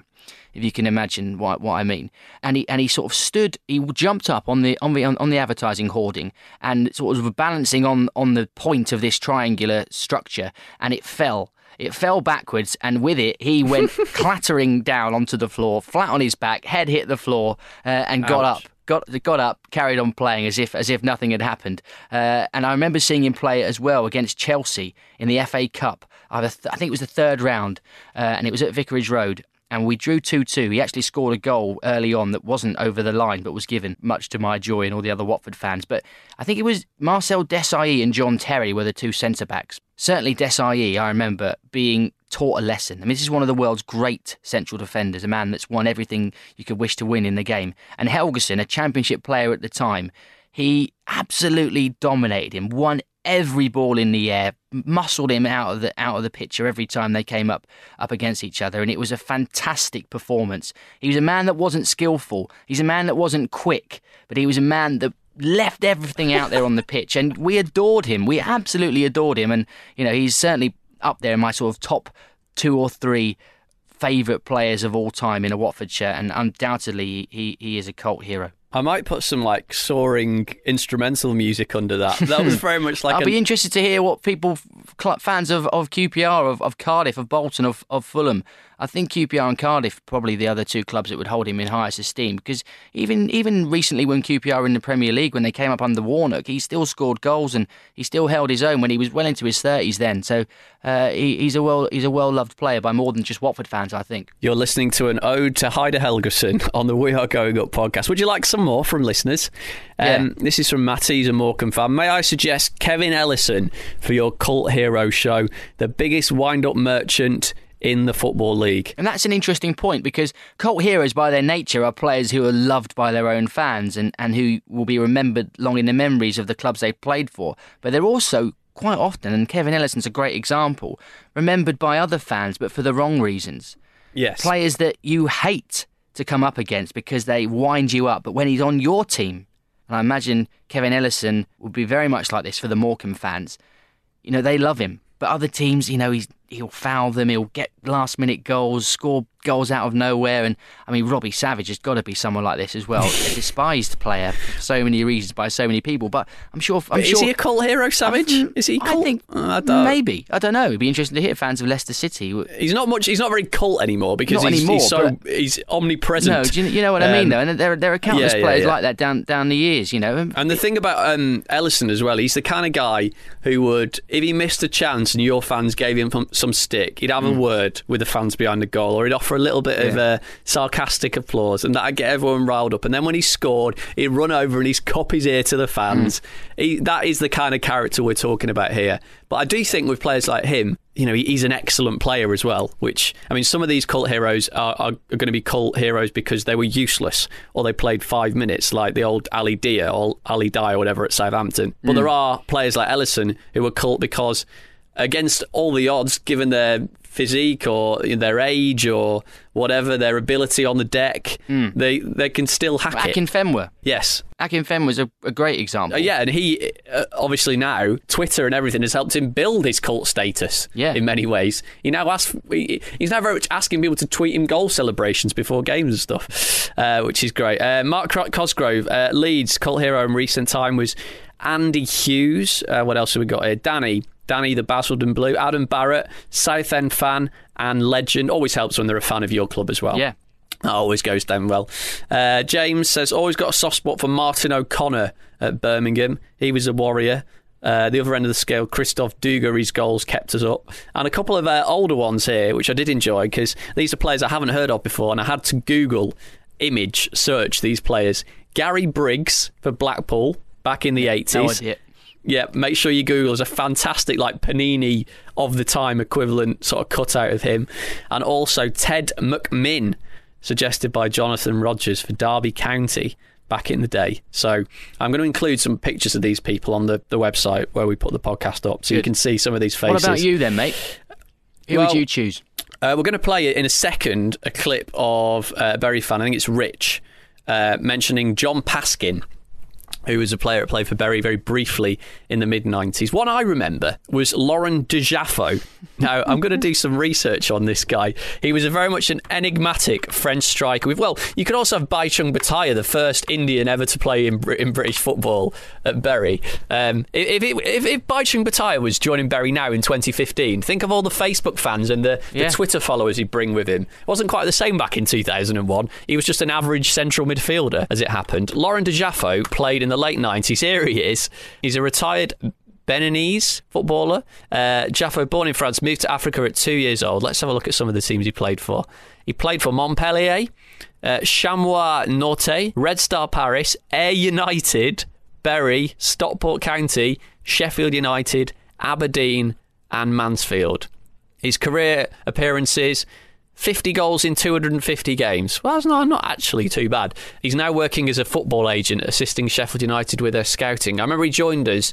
[SPEAKER 3] if you can imagine what, what I mean. And he and he sort of stood, he jumped up on the on the on the advertising hoarding and sort of balancing on on the point of this triangular structure, and it fell. It fell backwards, and with it, he went [laughs] clattering down onto the floor, flat on his back, head hit the floor, uh, and got
[SPEAKER 2] Ouch.
[SPEAKER 3] up got got up, carried on playing as if as if nothing had happened. Uh, and I remember seeing him play as well against Chelsea in the FA Cup. Either th- I think it was the third round, uh, and it was at Vicarage Road. And we drew 2 2. He actually scored a goal early on that wasn't over the line, but was given, much to my joy and all the other Watford fans. But I think it was Marcel Desailly and John Terry were the two centre backs. Certainly, Desailly, I remember being taught a lesson. I mean, this is one of the world's great central defenders, a man that's won everything you could wish to win in the game. And Helguson, a championship player at the time, he absolutely dominated him, won every ball in the air, muscled him out of the out of the picture every time they came up up against each other, and it was a fantastic performance. He was a man that wasn't skillful. He's a man that wasn't quick, but he was a man that left everything out there on the pitch, and we adored him. We absolutely adored him, and you know he's certainly up there in my sort of top two or three favourite players of all time in a Watford shirt, and undoubtedly he, he is a cult hero.
[SPEAKER 2] I might put some like soaring instrumental music under that. [laughs] That was very much like.
[SPEAKER 3] I'll
[SPEAKER 2] an-
[SPEAKER 3] be interested to hear what people, fans of, of QPR, of, of Cardiff, of Bolton, of, of Fulham. I think QPR and Cardiff probably the other two clubs that would hold him in highest esteem because even even recently when QPR were in the Premier League when they came up under Warnock, he still scored goals and he still held his own when he was well into his thirties then. So uh, he, he's a well he's a well loved player by more than just Watford fans, I think.
[SPEAKER 2] You're listening to an ode to Heidar Helguson on the We Are Going Up podcast. Would you like some more from listeners? Um, This is from Matty, he's a Morecambe fan. May I suggest Kevin Ellison for your cult hero show, the biggest wind up merchant in the Football League?
[SPEAKER 3] And that's an interesting point because cult heroes, by their nature, are players who are loved by their own fans and, and who will be remembered long in the memories of the clubs they played for. But they're also quite often, and Kevin Ellison's a great example, remembered by other fans, but for the wrong reasons.
[SPEAKER 2] Yes.
[SPEAKER 3] Players that you hate to come up against because they wind you up. But when he's on your team, and I imagine Kevin Ellison would be very much like this for the Morecambe fans, you know, they love him. But other teams, you know, he's, he'll foul them, he'll get last minute goals, score goals out of nowhere. And I mean, Robbie Savage has got to be someone like this as well. a [laughs] despised player for so many reasons by so many people. But I'm sure. I'm
[SPEAKER 2] is
[SPEAKER 3] sure,
[SPEAKER 2] he a cult hero, Savage? Is he
[SPEAKER 3] I think
[SPEAKER 2] I don't-
[SPEAKER 3] maybe. I don't know. It'd be interesting to hear fans of Leicester City.
[SPEAKER 2] He's not much. He's not very cult anymore because he's,
[SPEAKER 3] anymore,
[SPEAKER 2] he's so he's omnipresent.
[SPEAKER 3] No, do you, you know what I mean,
[SPEAKER 2] Um,
[SPEAKER 3] though? And there, there are countless
[SPEAKER 2] yeah, yeah,
[SPEAKER 3] players
[SPEAKER 2] yeah.
[SPEAKER 3] like that down down the years, you know.
[SPEAKER 2] And the thing about um, Ellison as well, he's the kind of guy who would, if he missed a chance and your fans gave him some- stick, he'd have a word with the fans behind the goal, or he'd offer a little bit of
[SPEAKER 3] Mm. Yeah.
[SPEAKER 2] uh, sarcastic applause, and that'd get everyone riled up. And then when he scored, he'd run over and he'd cop his ear to the fans.
[SPEAKER 3] Mm.
[SPEAKER 2] He, that is the kind of character we're talking about here. But I do think with players like him, you know, he's an excellent player as well. Which I mean, some of these cult heroes are, are, are going to be cult heroes because they were useless or they played five minutes, like the old Ali Dia or Ali Dye or whatever at Southampton. But there are players like Ellison who are cult because, against all the odds, given their physique or their age or whatever, their ability on the deck, they they can still hack it.
[SPEAKER 3] Akinfenwa.
[SPEAKER 2] Yes.
[SPEAKER 3] Akin Fen was a, a great example.
[SPEAKER 2] Uh, yeah, and he uh, obviously now Twitter and everything has helped him build his cult status.
[SPEAKER 3] Yeah.
[SPEAKER 2] in many ways, he now asks. He, he's now very much asking people to tweet him goal celebrations before games and stuff, [laughs] uh, which is great. Uh, Mark Cosgrove, uh, Leeds cult hero in recent time was Andy Hughes. Uh, what else have we got here? Danny. Danny the Basildon Blue, Adam Barrett, Southend fan and legend. Always helps when they're a fan of your club as well.
[SPEAKER 3] Yeah.
[SPEAKER 2] That always goes down well. Uh, James says, always got a soft spot for Martin O'Connor at Birmingham. He was a warrior. Uh, the other end of the scale, Christophe Dugarry's goals kept us up. And a couple of uh, older ones here, which I did enjoy because these are players I haven't heard of before, and I had to Google image search these players. Gary Briggs for Blackpool back in the 80s.
[SPEAKER 3] No.
[SPEAKER 2] Yeah, make sure you Google. There's a fantastic, like Panini of the time equivalent sort of cutout of him, and also Ted McMinn, suggested by Jonathan Rogers for Derby County back in the day. So I'm going to include some pictures of these people on the, the website where we put the podcast up, so you can see some of these faces.
[SPEAKER 3] What about you then, mate? Who
[SPEAKER 2] Well-
[SPEAKER 3] would you choose?
[SPEAKER 2] Uh, we're going to play in a second a clip of uh, a Bury fan. I think it's Rich uh, mentioning John Paskin, who was a player that played for Bury very briefly in the mid 90s. One I remember was Laurent D'Jaffo. [laughs] Now, I'm going to do some research on this guy. He was a very much an enigmatic French striker. With, well, you could also have Bhaichung Bhutia, the first Indian ever to play in, in British football at Bury. Um, if, if, if, if Bhaichung Bhutia was joining Bury now in 2015, think of all the Facebook fans and the,
[SPEAKER 3] Yeah.
[SPEAKER 2] the Twitter followers he'd bring with him. It wasn't quite the same back in 2001. He was just an average central midfielder, as it happened. Laurent D'Jaffo played in the late 90s. Here he is. He's a retired Beninese footballer. Uh, Jaffo, born in France, moved to Africa at two years old. Let's have a look at some of the teams he played for. He played for Montpellier, uh, Chamois Niortais, Red Star Paris, Ayr United, Bury, Stockport County, Sheffield United, Aberdeen, and Mansfield. His career appearances 50 goals in 250 games. Well, that's not, not actually too bad. He's now working as a football agent, assisting Sheffield United with their scouting. I remember he joined us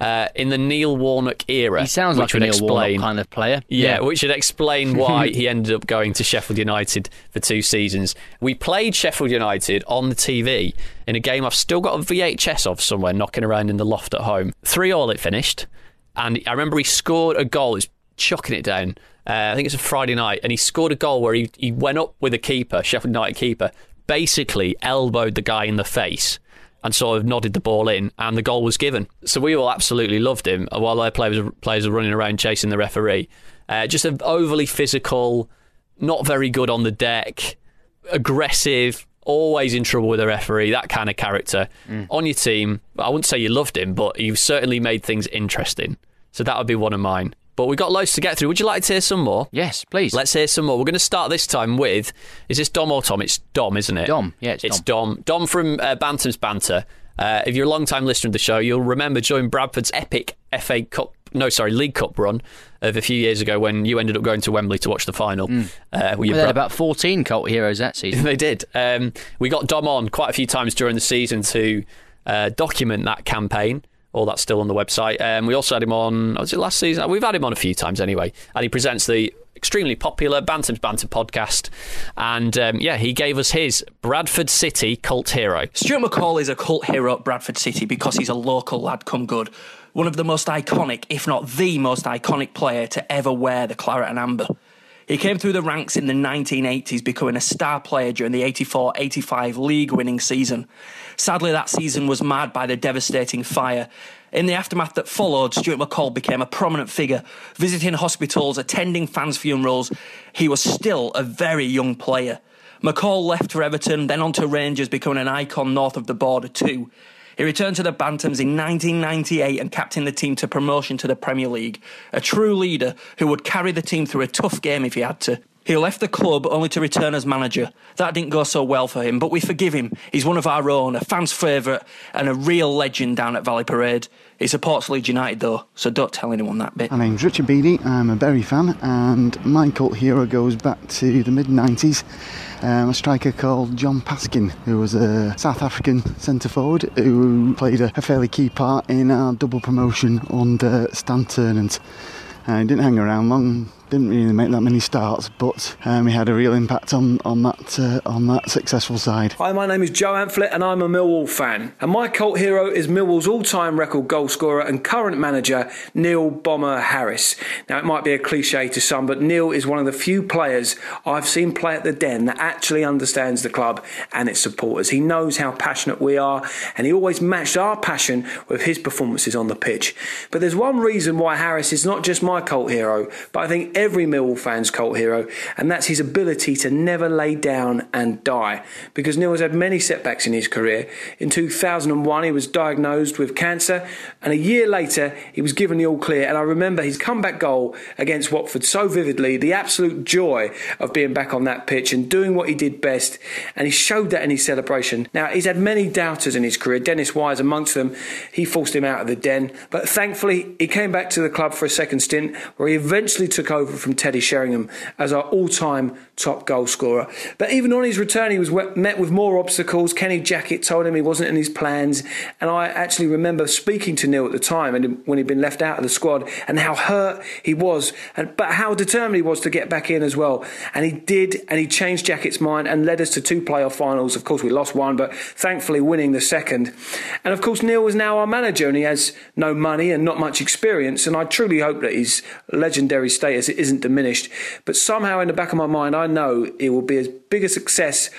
[SPEAKER 2] uh, in the Neil Warnock era.
[SPEAKER 3] He sounds like a Neil
[SPEAKER 2] explain,
[SPEAKER 3] Warnock kind of player.
[SPEAKER 2] yeah, which would explain why [laughs] he ended up going to Sheffield United for two seasons. We played Sheffield United on the TV in a game I've still got a VHS of somewhere knocking around in the loft at home. 3 all it finished. And I remember he scored a goal, he was chucking it down. Uh, I think it's a Friday night. And he scored a goal where he, he went up with a keeper, Sheffield United keeper, basically elbowed the guy in the face and sort of nodded the ball in, and the goal was given. So we all absolutely loved him while their players, players were running around chasing the referee. Uh, just an overly physical, not very good on the deck, aggressive, always in trouble with the referee, that kind of character. On your team, I wouldn't say you loved him, but you've certainly made things interesting. So that would be one of mine. But we've got loads to get through. Would you like to hear some more?
[SPEAKER 3] Yes, please.
[SPEAKER 2] Let's hear some more. We're going to start this time with is this Dom or Tom? It's Dom, isn't it?
[SPEAKER 3] Dom, yeah, it's
[SPEAKER 2] Dom. Dom from uh, Bantam's Banter. Uh, if you're a long time listener of the show, you'll remember during Bradford's epic FA Cup, no, sorry, League Cup run of a few years ago when you ended up going to Wembley to watch the final. Uh,
[SPEAKER 3] Mm. We had
[SPEAKER 2] bro-
[SPEAKER 3] about 14 cult heroes that [laughs] season.
[SPEAKER 2] they did. Um, we got Dom on quite a few times during the season to uh, document that campaign. All that's still on the website. Um, we also had him on. Was it last season? We've had him on a few times anyway, and he presents the extremely popular Bantam's Banter podcast. And um, yeah, he gave us his Bradford City cult hero.
[SPEAKER 9] Stuart McCall is a cult hero at Bradford City because he's a local lad come good. One of the most iconic, if not the most iconic player to ever wear the claret and amber. He came through the ranks in the 1980s, becoming a star player during the 84 85 league winning season. Sadly, that season was marred by the devastating fire. In the aftermath that followed, Stuart McCall became a prominent figure, visiting hospitals, attending fans' funerals. He was still a very young player. McCall left for Everton, then on to Rangers, becoming an icon north of the border too. He returned to the Bantams in 1998 and captained the team to promotion to the Premier League. A true leader who would carry the team through a tough game if he had to. He left the club only to return as manager. That didn't go so well for him, but we forgive him. He's one of our own, a fan's favourite, and a real legend down at Valley Parade. He supports Leeds United though, so don't tell anyone that bit.
[SPEAKER 10] My name's Richard Beattie, I'm a Bury fan, and my cult hero goes back to the mid 90s. Um, a striker called John Paskin, who was a South African centre forward who played a, a fairly key part in our double promotion under Stan Ternent. Uh, he didn't hang around long, didn't really make that many starts, but um, he had a real impact on on that uh, on that successful side.
[SPEAKER 11] Hi, my name is Joe Amphlett and I'm a Millwall fan. And my cult hero is Millwall's all time record goal scorer and current manager, Neil Bomber Harris. Now, it might be a cliche to some, but Neil is one of the few players I've seen play at the Den that actually understands the club and its supporters. He knows how passionate we are and he always matched our passion with his performances on the pitch. But there's one reason why Harris is not just my cult hero, but I think every Millwall fan's cult hero, and that's his ability to never lay down and die. Because Neil has had many setbacks in his career. In 2001, he was diagnosed with cancer, and a year later, he was given the all clear. And I remember his comeback goal against Watford so vividly the absolute joy of being back on that pitch and doing what he did best. And he showed that in his celebration. Now, he's had many doubters in his career, Dennis Wise amongst them. He forced him out of the den, but thankfully, he came back to the club for a second stint where he eventually took over from Teddy Sheringham as our all time top goal scorer. But even on his return, he was met with more obstacles. Kenny Jackett told him he wasn't in his plans. And I actually remember speaking to Neil at the time and when he'd been left out of the squad and how hurt he was, and, but how determined he was to get back in as well. And he did, and he changed Jackett's mind and led us to two playoff finals. Of course, we lost one, but thankfully winning the second. And of course, Neil is now our manager and he has no money and not much experience. And I truly hope that his legendary status isn't diminished. But somehow in the back of my mind, I know it will be as big a success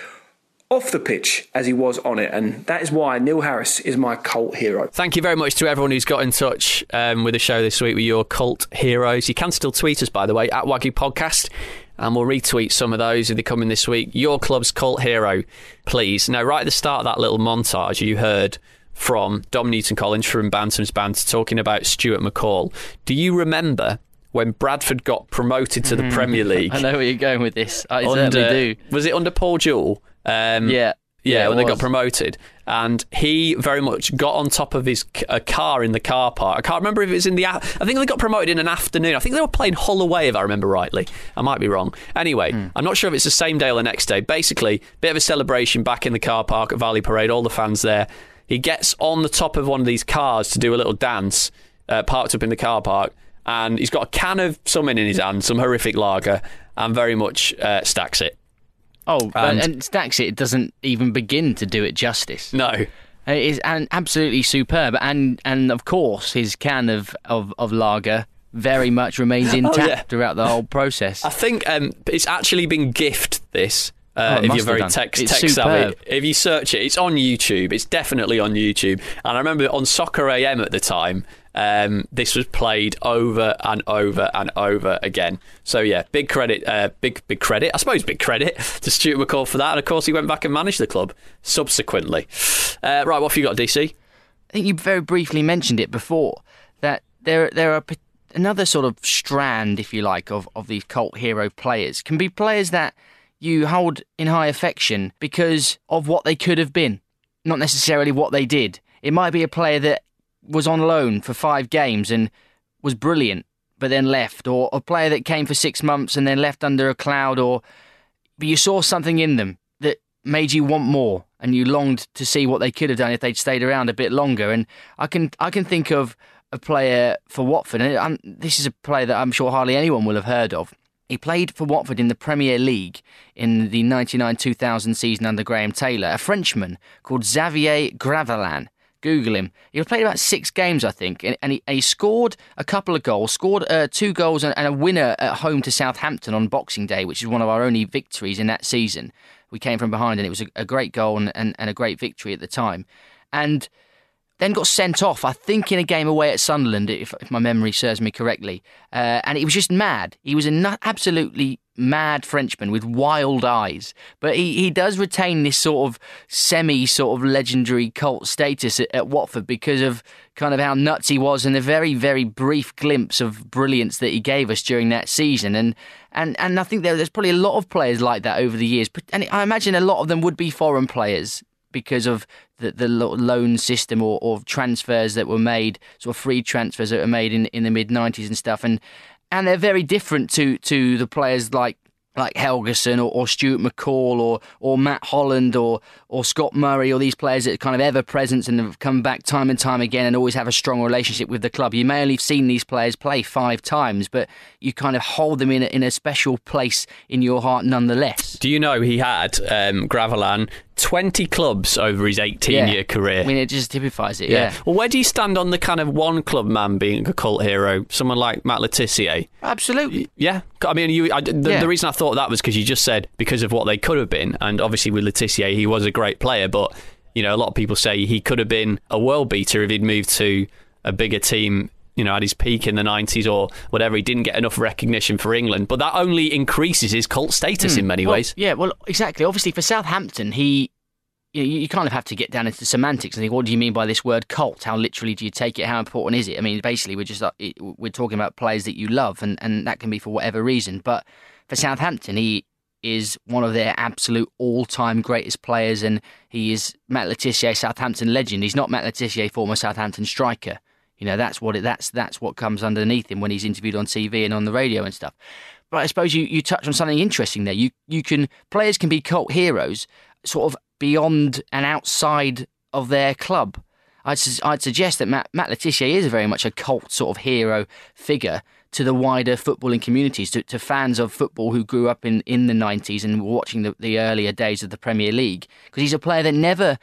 [SPEAKER 11] off the pitch as he was on it. And that is why Neil Harris is my cult hero.
[SPEAKER 2] Thank you very much to everyone who's got in touch um, with the show this week with your cult heroes. You can still tweet us, by the way, at Waggy Podcast. And we'll retweet some of those if they come in this week. Your club's cult hero, please. Now, right at the start of that little montage, you heard from Dom Newton Collins from Bantam's Band talking about Stuart McCall. Do you remember when Bradford got promoted to the
[SPEAKER 3] Mm.
[SPEAKER 2] Premier [laughs] League?
[SPEAKER 3] I know where you're going with this. I
[SPEAKER 2] under-
[SPEAKER 3] certainly do.
[SPEAKER 2] Was it under Paul Jewell? Um,
[SPEAKER 3] Yeah.
[SPEAKER 2] Yeah,
[SPEAKER 3] Yeah,
[SPEAKER 2] when they got promoted. And he very much got on top of his a car in the car park. I can't remember if it was in the. I think they got promoted in an afternoon. I think they were playing Hull away, if I remember rightly. I might be wrong. Anyway,
[SPEAKER 3] Hmm.
[SPEAKER 2] I'm not sure if it's the same day or the next day. Basically, bit of a celebration back in the car park at Valley Parade, all the fans there. He gets on the top of one of these cars to do a little dance, uh, parked up in the car park, and he's got a can of something in his hand, some horrific lager, and very much uh, stacks it.
[SPEAKER 3] Oh,
[SPEAKER 2] And-
[SPEAKER 3] and, stacks it doesn't even begin to do it justice.
[SPEAKER 2] No.
[SPEAKER 3] It is an absolutely superb, and and of course his can of of, of lager very much remains [laughs]
[SPEAKER 2] Oh,
[SPEAKER 3] intact
[SPEAKER 2] yeah.
[SPEAKER 3] throughout the whole process.
[SPEAKER 2] I think um, it's actually been gift this.
[SPEAKER 3] Oh,
[SPEAKER 2] Uh,
[SPEAKER 3] it
[SPEAKER 2] if you're very tech, tech savvy, if you search it, it's on YouTube. It's definitely on YouTube. And I remember on Soccer AM at the time, um, this was played over and over and over again. So yeah, big credit, uh, big big credit. I suppose big credit to Stuart McCall for that. And of course, he went back and managed the club subsequently. Uh, right, what have you got, DC?
[SPEAKER 3] I think you very briefly mentioned it before that there there are another sort of strand, if you like, of of these cult hero players can be players that you hold in high affection because of what they could have been, not necessarily what they did. It might be a player that was on loan for five games and was brilliant, but then left, or a player that came for six months and then left under a cloud, or but you saw something in them that made you want more and you longed to see what they could have done if they'd stayed around a bit longer. And I can I can think of a player for Watford and i this is a player that I'm sure hardly anyone will have heard of. He played for Watford in the Premier League in the 99-2000 season under Graham Taylor a Frenchman called Xavier Gravelaine Google him. He played about six games, I think, and, and, he, and he scored a couple of goals, scored uh, two goals and, and a winner at home to Southampton on Boxing Day, which is one of our only victories in that season. We came from behind, and it was a, a great goal and, a great victory at the time. And then got sent off, I think, in a game away at Sunderland, if, if my memory serves me correctly. Uh, and he was just mad. He was absolutely mad Frenchman with wild eyes. But he, he does retain this sort of semi sort of legendary cult status at, at Watford because of kind of how nuts he was and the very, very brief glimpse of brilliance that he gave us during that season. And and, and I think there, there's probably a lot of players like that over the years. And I imagine a lot of them would be foreign players because of the, the loan system or, or transfers that were made, sort of free transfers that were made in, in the mid 90s and stuff. And and they're very different to, to the players like like Helguson or, or Stuart McCall or or Matt Holland or or Scott Murray or these players that are kind of ever present and have come back time and time again and always have a strong relationship with the club. You may only have seen these players play five times, but you kind of hold them in a, in a special place in your heart nonetheless.
[SPEAKER 2] Do you know he had um, Gravelaine 20 clubs over his 18
[SPEAKER 3] Yeah.
[SPEAKER 2] year career?
[SPEAKER 3] I mean, it just typifies it. Yeah,
[SPEAKER 2] Well, where do you stand on the kind of one club man being a cult hero? Someone like Matt Le Tissier?
[SPEAKER 3] absolutely.
[SPEAKER 2] Yeah, I mean, you. I, the,
[SPEAKER 3] Yeah.
[SPEAKER 2] the reason I thought that was because you just said because of what they could have been, and obviously with Le Tissier, he was a great player, but you know, a lot of people say he could have been a world beater if he'd moved to a bigger team you know, at his peak in the 90s or whatever, he didn't get enough recognition for England. But that only increases his cult status in many
[SPEAKER 3] Well,
[SPEAKER 2] ways.
[SPEAKER 3] Yeah, well, exactly. Obviously, for Southampton, he. You, kind of have to get down into the semantics and think, what do you mean by this word cult? How literally do you take it? How important is it? I mean, basically, we're just uh, we're talking about players that you love, and, and that can be for whatever reason. But for Southampton, he is one of their absolute all-time greatest players, and he is Matt Le Tissier, Southampton legend. He's not Matt Le Tissier, former Southampton striker. You know, that's what it, that's that's what comes underneath him when he's interviewed on TV and on the radio and stuff. But I suppose you, you touch on something interesting there. You you can players can be cult heroes, sort of beyond and outside of their club. I'd sus- I'd suggest that Matt, Matt Le Tissier is very much a cult sort of hero figure to the wider footballing communities, to, to fans of football who grew up in, in the 90s and were watching the, the earlier days of the Premier League. Because he's a player that never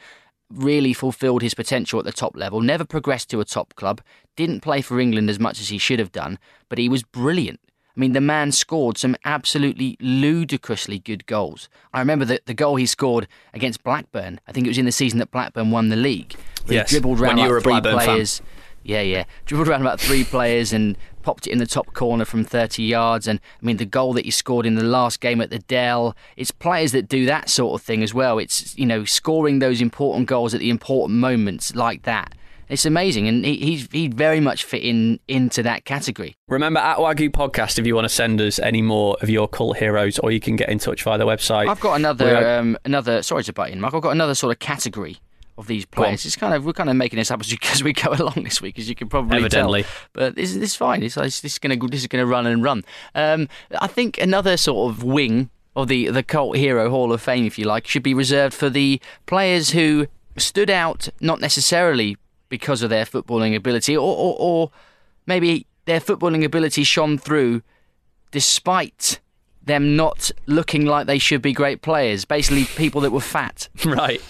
[SPEAKER 3] really fulfilled his potential at the top level, never progressed to a top club, didn't play for England as much as he should have done, but he was brilliant. I mean, the man scored some absolutely ludicrously good goals. I remember the, the goal he scored against Blackburn. I think it was in the season that Blackburn won the league.
[SPEAKER 2] Yes,
[SPEAKER 3] he dribbled
[SPEAKER 2] when
[SPEAKER 3] around
[SPEAKER 2] you
[SPEAKER 3] like
[SPEAKER 2] a
[SPEAKER 3] three
[SPEAKER 2] Blackburn fan.
[SPEAKER 3] players. Yeah, yeah. Dribbled around about three players and popped it in the top corner from 30 yards. And I mean, the goal that he scored in the last game at the Dell, it's players that do that sort of thing as well. It's, you know, scoring those important goals at the important moments like that. It's amazing. And he, he's, he very much fit in into that category.
[SPEAKER 2] Remember at Wagyu Podcast if you want to send us any more of your cult heroes, or you can get in touch via the website.
[SPEAKER 3] I've got another, um, another. Sorry to butt in, Mark. I've got another sort of category of these players. It's kind of we're kind of making this up as, we- [laughs] as we go along this week, as you can probably
[SPEAKER 2] Evidently.
[SPEAKER 3] tell. But this, this is fine. It's, it's this is going to this is going to run and run. Um, I think another sort of wing of the the cult hero Hall of Fame, if you like, should be reserved for the players who stood out not necessarily because of their footballing ability, or, or, or maybe their footballing ability shone through despite them not looking like they should be great players. Basically, people that were fat. [laughs] [laughs]
[SPEAKER 2] right.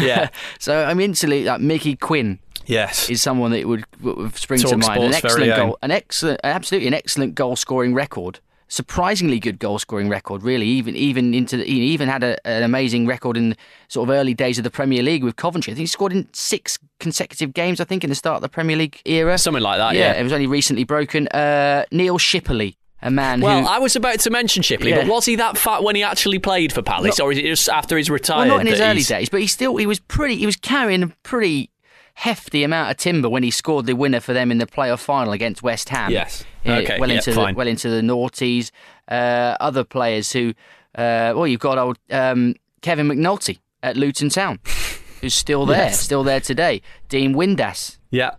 [SPEAKER 2] Yeah.
[SPEAKER 3] so I'm instantly like Mickey Quinn.
[SPEAKER 2] Yes,
[SPEAKER 3] is someone that would, would spring to mind. An excellent
[SPEAKER 2] own.
[SPEAKER 3] goal, an excellent, absolutely an excellent goal scoring record. Surprisingly good goal scoring record, really. Even even into the, he even had a, an amazing record in sort of early days of the Premier League with Coventry. I think he scored in six consecutive games. I think in the start of the Premier League era,
[SPEAKER 2] something like that. Yeah.
[SPEAKER 3] it was only recently broken. Uh, Neil Shipperley, a man
[SPEAKER 2] Well,
[SPEAKER 3] who
[SPEAKER 2] I was about to mention Shipley,
[SPEAKER 3] Yeah.
[SPEAKER 2] but was he that fat when he actually played for Palace,
[SPEAKER 3] Not-
[SPEAKER 2] or is it just after he's retired?
[SPEAKER 3] Well, not in his early
[SPEAKER 2] he's-
[SPEAKER 3] days, but he still he was pretty. He was carrying a pretty hefty amount of timber when he scored the winner for them in the playoff final against West Ham.
[SPEAKER 2] Yes. Okay,
[SPEAKER 3] Well
[SPEAKER 2] yeah,
[SPEAKER 3] into
[SPEAKER 2] fine.
[SPEAKER 3] the well into the noughties. Uh, other players who, uh, well, you've got old um, Kevin McNulty at Luton Town, [laughs] who's still there,
[SPEAKER 2] Yes.
[SPEAKER 3] still there today. Dean Windass.
[SPEAKER 2] Yeah.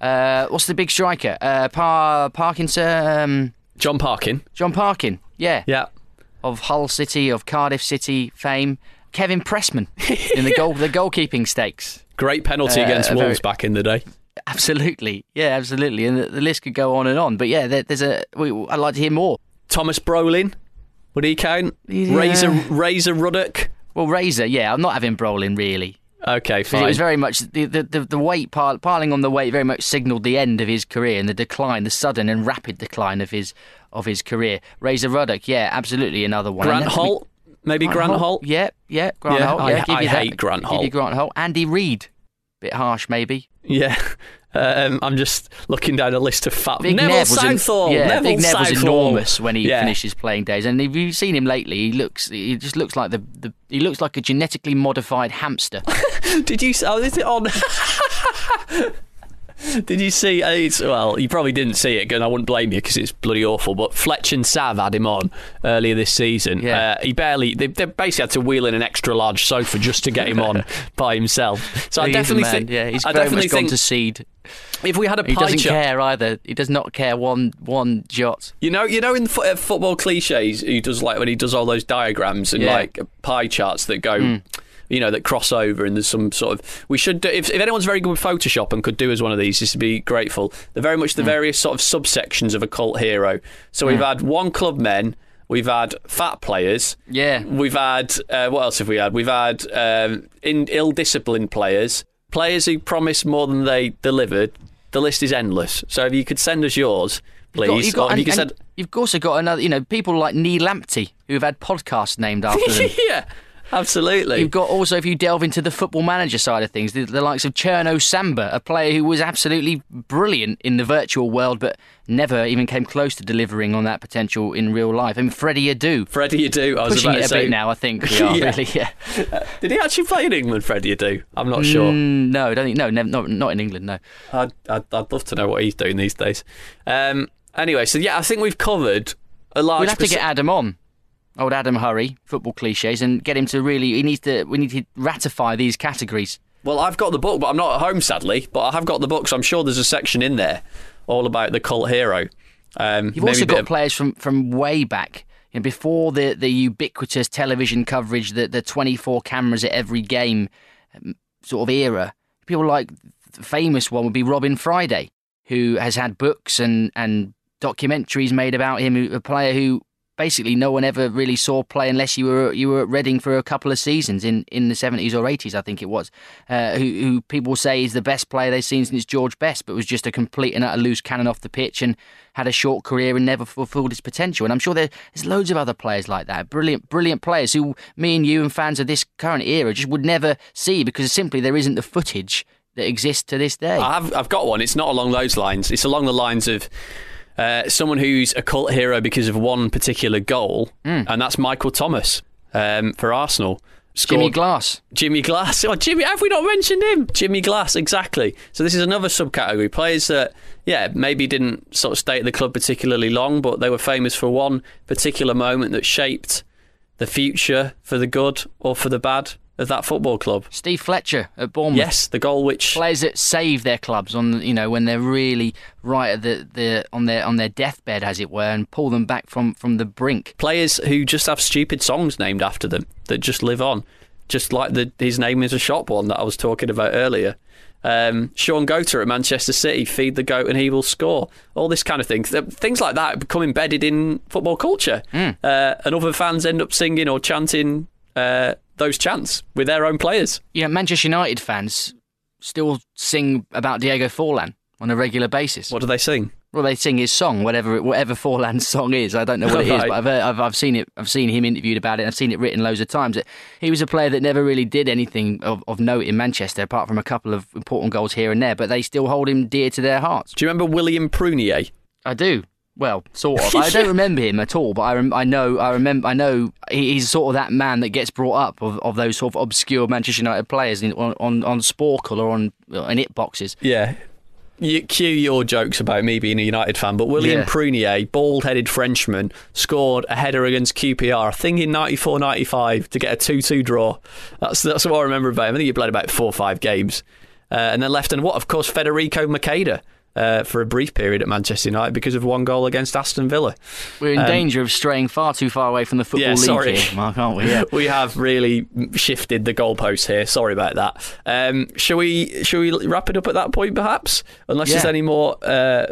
[SPEAKER 3] Uh, what's the big striker? Uh, Par Parkinson. Um,
[SPEAKER 2] John Parkin.
[SPEAKER 3] John Parkin. Yeah.
[SPEAKER 2] Yeah.
[SPEAKER 3] Of Hull City, of Cardiff City fame. Kevin Pressman in the [laughs] goal, the goalkeeping stakes.
[SPEAKER 2] Great penalty
[SPEAKER 3] Uh,
[SPEAKER 2] against Wolves
[SPEAKER 3] very-
[SPEAKER 2] back in the day.
[SPEAKER 3] Absolutely, yeah, absolutely, and the, the list could go on and on. But yeah, there, there's a. We, I'd like to hear more.
[SPEAKER 2] Thomas Brolin. Would he count?
[SPEAKER 3] Yeah.
[SPEAKER 2] Razor Razor Ruddock.
[SPEAKER 3] Well, Razor, yeah, I'm not having Brolin really.
[SPEAKER 2] Okay, fine.
[SPEAKER 3] It was very much the the, the, the weight pile, piling on the weight very much signalled the end of his career and the decline, the sudden and rapid decline of his of his career. Razor Ruddock, yeah, absolutely another one.
[SPEAKER 2] Grant Holt. Maybe Grant Holt.
[SPEAKER 3] Yeah, yeah, Grant
[SPEAKER 2] Yeah,
[SPEAKER 3] Holt.
[SPEAKER 2] I-
[SPEAKER 3] give
[SPEAKER 2] I
[SPEAKER 3] you that.
[SPEAKER 2] hate Grant
[SPEAKER 3] Give you Grant Holt. Andy Reid, bit harsh maybe.
[SPEAKER 2] Yeah. Um, I'm just looking down a list of fat.
[SPEAKER 3] Big
[SPEAKER 2] Neville
[SPEAKER 3] Nev was
[SPEAKER 2] Southall.
[SPEAKER 3] yeah,
[SPEAKER 2] Neville
[SPEAKER 3] Big Nev was enormous when he
[SPEAKER 2] Yeah.
[SPEAKER 3] finished his playing days, and if you've seen him lately, he looks he just looks like the, the he looks like a genetically modified hamster. [laughs]
[SPEAKER 2] Did you? Oh, is it on? [laughs] Did you see? uh, It's, well, you probably didn't see it, and I wouldn't blame you because it's bloody awful. But Fletch and Sav had him on earlier this season.
[SPEAKER 3] Yeah.
[SPEAKER 2] Uh, he barely. They, they basically had to wheel in an extra large sofa just to get him on [laughs] by himself. So I
[SPEAKER 3] He a
[SPEAKER 2] definitely think.
[SPEAKER 3] yeah, he's
[SPEAKER 2] I definitely
[SPEAKER 3] much gone
[SPEAKER 2] think
[SPEAKER 3] to seed.
[SPEAKER 2] if we had a
[SPEAKER 3] He doesn't care either. He does not care one one jot.
[SPEAKER 2] You know, you know, in fo- uh, football cliches, he does like when he does all those diagrams and
[SPEAKER 3] Yeah.
[SPEAKER 2] like pie charts that go,
[SPEAKER 3] Mm.
[SPEAKER 2] You know, that cross over, and there's some sort of. We should, do, if, if anyone's very good with Photoshop and could do as one of these, just to be grateful. They're very much the various sort of subsections of a cult hero. So we've
[SPEAKER 3] Mm.
[SPEAKER 2] had one club men. We've had fat players.
[SPEAKER 3] Yeah.
[SPEAKER 2] We've had uh, what else have we had? We've had um, in ill-disciplined players, players who promised more than they delivered. The list is endless. So if you could send us yours,
[SPEAKER 3] You've
[SPEAKER 2] please.
[SPEAKER 3] got- you've got- and-
[SPEAKER 2] you send,
[SPEAKER 3] you've also got another, you know, people like Nii Lamptey who have had podcasts named after [laughs] them.
[SPEAKER 2] yeah. Absolutely.
[SPEAKER 3] You've got also, if you delve into the football manager side of things, the, the likes of Cherno Samba, a player who was absolutely brilliant in the virtual world, but never even came close to delivering on that potential in real life. I mean, Freddie Adu.
[SPEAKER 2] Freddie Adu, I was
[SPEAKER 3] Pushing
[SPEAKER 2] about
[SPEAKER 3] it
[SPEAKER 2] to
[SPEAKER 3] a
[SPEAKER 2] say.
[SPEAKER 3] bit now, I think we [laughs] are,
[SPEAKER 2] Yeah.
[SPEAKER 3] really, yeah.
[SPEAKER 2] Did he actually play in England, Freddie Adu? I'm not sure.
[SPEAKER 3] Mm, no, I don't think, no, never, not, not in England, no.
[SPEAKER 2] I'd, I'd, I'd love to know what he's doing these days. Um, anyway, so yeah, I think we've covered a large.
[SPEAKER 3] We'll have to get Adam on. Old Adam Hurrey, football cliches, and get him to really. He needs to. We need to ratify these categories.
[SPEAKER 2] Well, I've got the book, but I'm not at home, sadly. But I have got the book, so I'm sure there's a section in there all about the cult hero. Um,
[SPEAKER 3] You've also got
[SPEAKER 2] of-
[SPEAKER 3] players from, from way back, you know, before the, the ubiquitous television coverage, the, the 24 cameras at every game um, sort of era. People like the famous one would be Robin Friday, who has had books and, and documentaries made about him, a player who basically no one ever really saw play unless you were you were at Reading for a couple of seasons in, in the 70s or 80s, I think it was, uh, who, who people say is the best player they've seen since George Best, but was just a complete and utter loose cannon off the pitch and had a short career and never fulfilled his potential. And I'm sure there- there's loads of other players like that, brilliant, brilliant players who me and you and fans of this current era just would never see because simply there isn't the footage that exists to this day.
[SPEAKER 2] I've, I've got one. It's not along those lines. It's along the lines of uh, someone who's a cult hero because of one particular goal,
[SPEAKER 3] Hmm.
[SPEAKER 2] and that's Michael Thomas um, for Arsenal.
[SPEAKER 3] Jimmy Glass.
[SPEAKER 2] Jimmy Glass. Oh, Jimmy, have we not mentioned him? Jimmy Glass, exactly. So this is another subcategory. Players that, yeah, maybe didn't sort of stay at the club particularly long, but they were famous for one particular moment that shaped the future for the good or for the bad of that football club.
[SPEAKER 3] Steve Fletcher at Bournemouth.
[SPEAKER 2] Yes, the goal which
[SPEAKER 3] players that save their clubs on you know when they're really right at the, the on their on their deathbed as it were and pull them back from from the brink.
[SPEAKER 2] players who just have stupid songs named after them that just live on, just like the his name is a shop one that I was talking about earlier. Um, Shaun Goater at Manchester City, feed the goat and he will score. All this kind of thing, things like that become embedded in football culture, uh, and other fans end up singing or chanting uh, those chants with their own players.
[SPEAKER 3] You know Manchester United fans still sing about Diego Forlan on a regular basis.
[SPEAKER 2] What do they sing?
[SPEAKER 3] Well, they sing his song, whatever whatever Forlan's song is. I don't know what it is,
[SPEAKER 2] Right.
[SPEAKER 3] but I've, heard, I've I've seen it. I've seen him interviewed about it. I've seen it written loads of times. He was a player that never really did anything of, of note in Manchester, apart from a couple of important goals here and there. But they still hold him dear to their hearts.
[SPEAKER 2] Do you remember William Prunier?
[SPEAKER 3] I do. Well, sort of. [laughs] I don't remember him at all, but I, rem- I know. I remember. I know he's sort of that man that gets brought up of, of those sort of obscure Manchester United players in, on, on on Sporcle or on on it boxes.
[SPEAKER 2] Yeah. You, cue your jokes about me being a United fan, but William
[SPEAKER 3] Yeah.
[SPEAKER 2] Prunier, bald headed Frenchman, scored a header against QPR, I think in 94 95 to get a 2 2 draw. That's, that's what I remember about him. I think he played about four or five games. Uh, and then left, and what, of course, Federico Macheda. Uh, for a brief period at Manchester United because of one goal against Aston Villa.
[SPEAKER 3] We're in
[SPEAKER 2] Um,
[SPEAKER 3] danger of straying far too far away from the football
[SPEAKER 2] yeah,
[SPEAKER 3] league
[SPEAKER 2] sorry.
[SPEAKER 3] here, Mark, aren't we? Yeah. [laughs]
[SPEAKER 2] we have really shifted the goalposts here. Sorry about that. Um, shall we? Shall we wrap it up at that point, perhaps? Unless there's any more uh,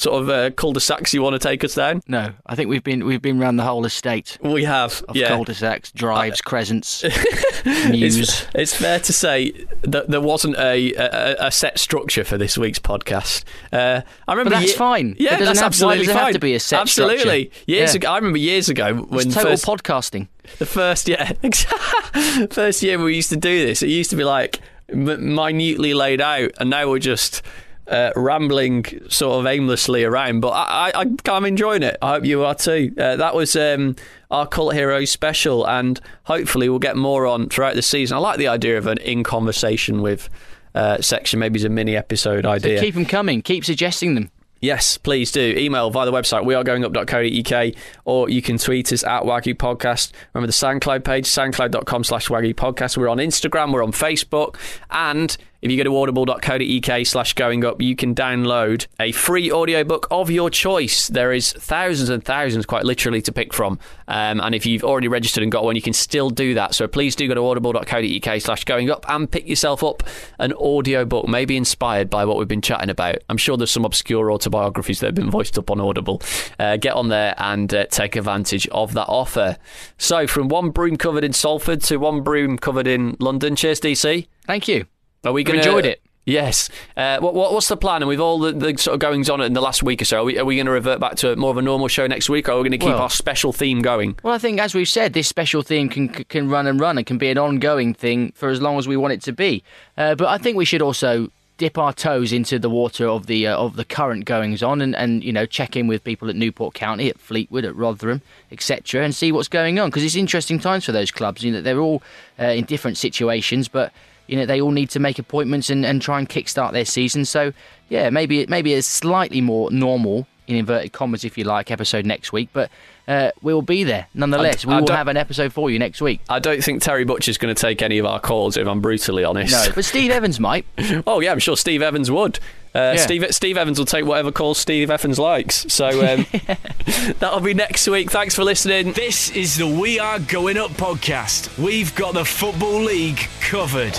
[SPEAKER 2] sort of uh, cul-de-sacs you want to take us down.
[SPEAKER 3] No, I think we've been we've been round the whole estate
[SPEAKER 2] We have.
[SPEAKER 3] of
[SPEAKER 2] yeah.
[SPEAKER 3] cul-de-sacs, drives, crescents, [laughs]
[SPEAKER 2] It's,
[SPEAKER 3] news.
[SPEAKER 2] it's fair to say that there wasn't a, a, a set structure for this week's podcast. Uh, I remember,
[SPEAKER 3] But that's
[SPEAKER 2] ye-
[SPEAKER 3] fine.
[SPEAKER 2] Yeah,
[SPEAKER 3] It
[SPEAKER 2] that's
[SPEAKER 3] have-
[SPEAKER 2] absolutely
[SPEAKER 3] it have to be a set
[SPEAKER 2] Absolutely.
[SPEAKER 3] structure?
[SPEAKER 2] Years
[SPEAKER 3] Yeah.
[SPEAKER 2] ago, I remember years ago when
[SPEAKER 3] It's total
[SPEAKER 2] first,
[SPEAKER 3] podcasting.
[SPEAKER 2] the first yeah [laughs] first year we used to do this it used to be like minutely laid out and now we're just uh, rambling sort of aimlessly around but I, I, I'm enjoying it I hope you are too uh, that was um, our cult heroes special and hopefully we'll get more on throughout the season I like the idea of an in conversation with uh, section maybe it's a mini episode idea
[SPEAKER 3] Keep them coming. Keep suggesting them.
[SPEAKER 2] Yes, please do. Email via the website wearegoingup.co.uk or you can tweet us at Wagyu Podcast. Remember the SoundCloud page, soundcloud.com slash Wagyu Podcast. We're on Instagram, we're on Facebook, and if you go to audible.co.uk slash going up, you can download a free audiobook of your choice. There is thousands and thousands, quite literally, to pick from. Um, and if you've already registered and got one, you can still do that. So please do go to audible.co.uk slash going up and pick yourself up an audiobook, maybe inspired by what we've been chatting about. I'm sure there's some obscure autobiographies that have been voiced up on Audible. Uh, get on there and uh, take advantage of that offer. So from one broom covered in Salford to one broom covered in London. Cheers, DC.
[SPEAKER 3] Thank you.
[SPEAKER 2] Are we going
[SPEAKER 3] enjoyed it.
[SPEAKER 2] Yes. Uh, what, what, what's the plan? And with all the, the, sort of goings on in the last week or so, are we, are we going to revert back to more of a normal show next week, or are we going to keep
[SPEAKER 3] Well-
[SPEAKER 2] our special theme going?
[SPEAKER 3] Well, I think, as we've said, this special theme can can run and run and can be an ongoing thing for as long as we want it to be. Uh, but I think we should also dip our toes into the water of the uh, of the current goings on and, and you know check in with people at Newport County, at Fleetwood, at Rotherham, etc., and see what's going on because it's interesting times for those clubs. You know, they're all uh, in different situations, but you know they all need to make appointments and, and try and kickstart their season. So yeah, maybe maybe a slightly more normal in inverted commas, if you like, episode next week, but. Uh, we will be there nonetheless.
[SPEAKER 2] I
[SPEAKER 3] we will have an episode for you next week.
[SPEAKER 2] I don't think Terry Butcher's going to take any of our calls, if I'm brutally honest.
[SPEAKER 3] No, but Steve Evans [laughs] might.
[SPEAKER 2] oh, yeah, I'm sure Steve Evans would. Uh,
[SPEAKER 3] Yeah.
[SPEAKER 2] Steve, Steve Evans will take whatever calls Steve Evans likes. So um, [laughs] that'll be next week. Thanks for listening.
[SPEAKER 1] This is the We Are Going Up podcast. We've got the Football League covered.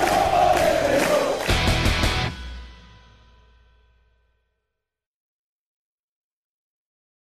[SPEAKER 12] you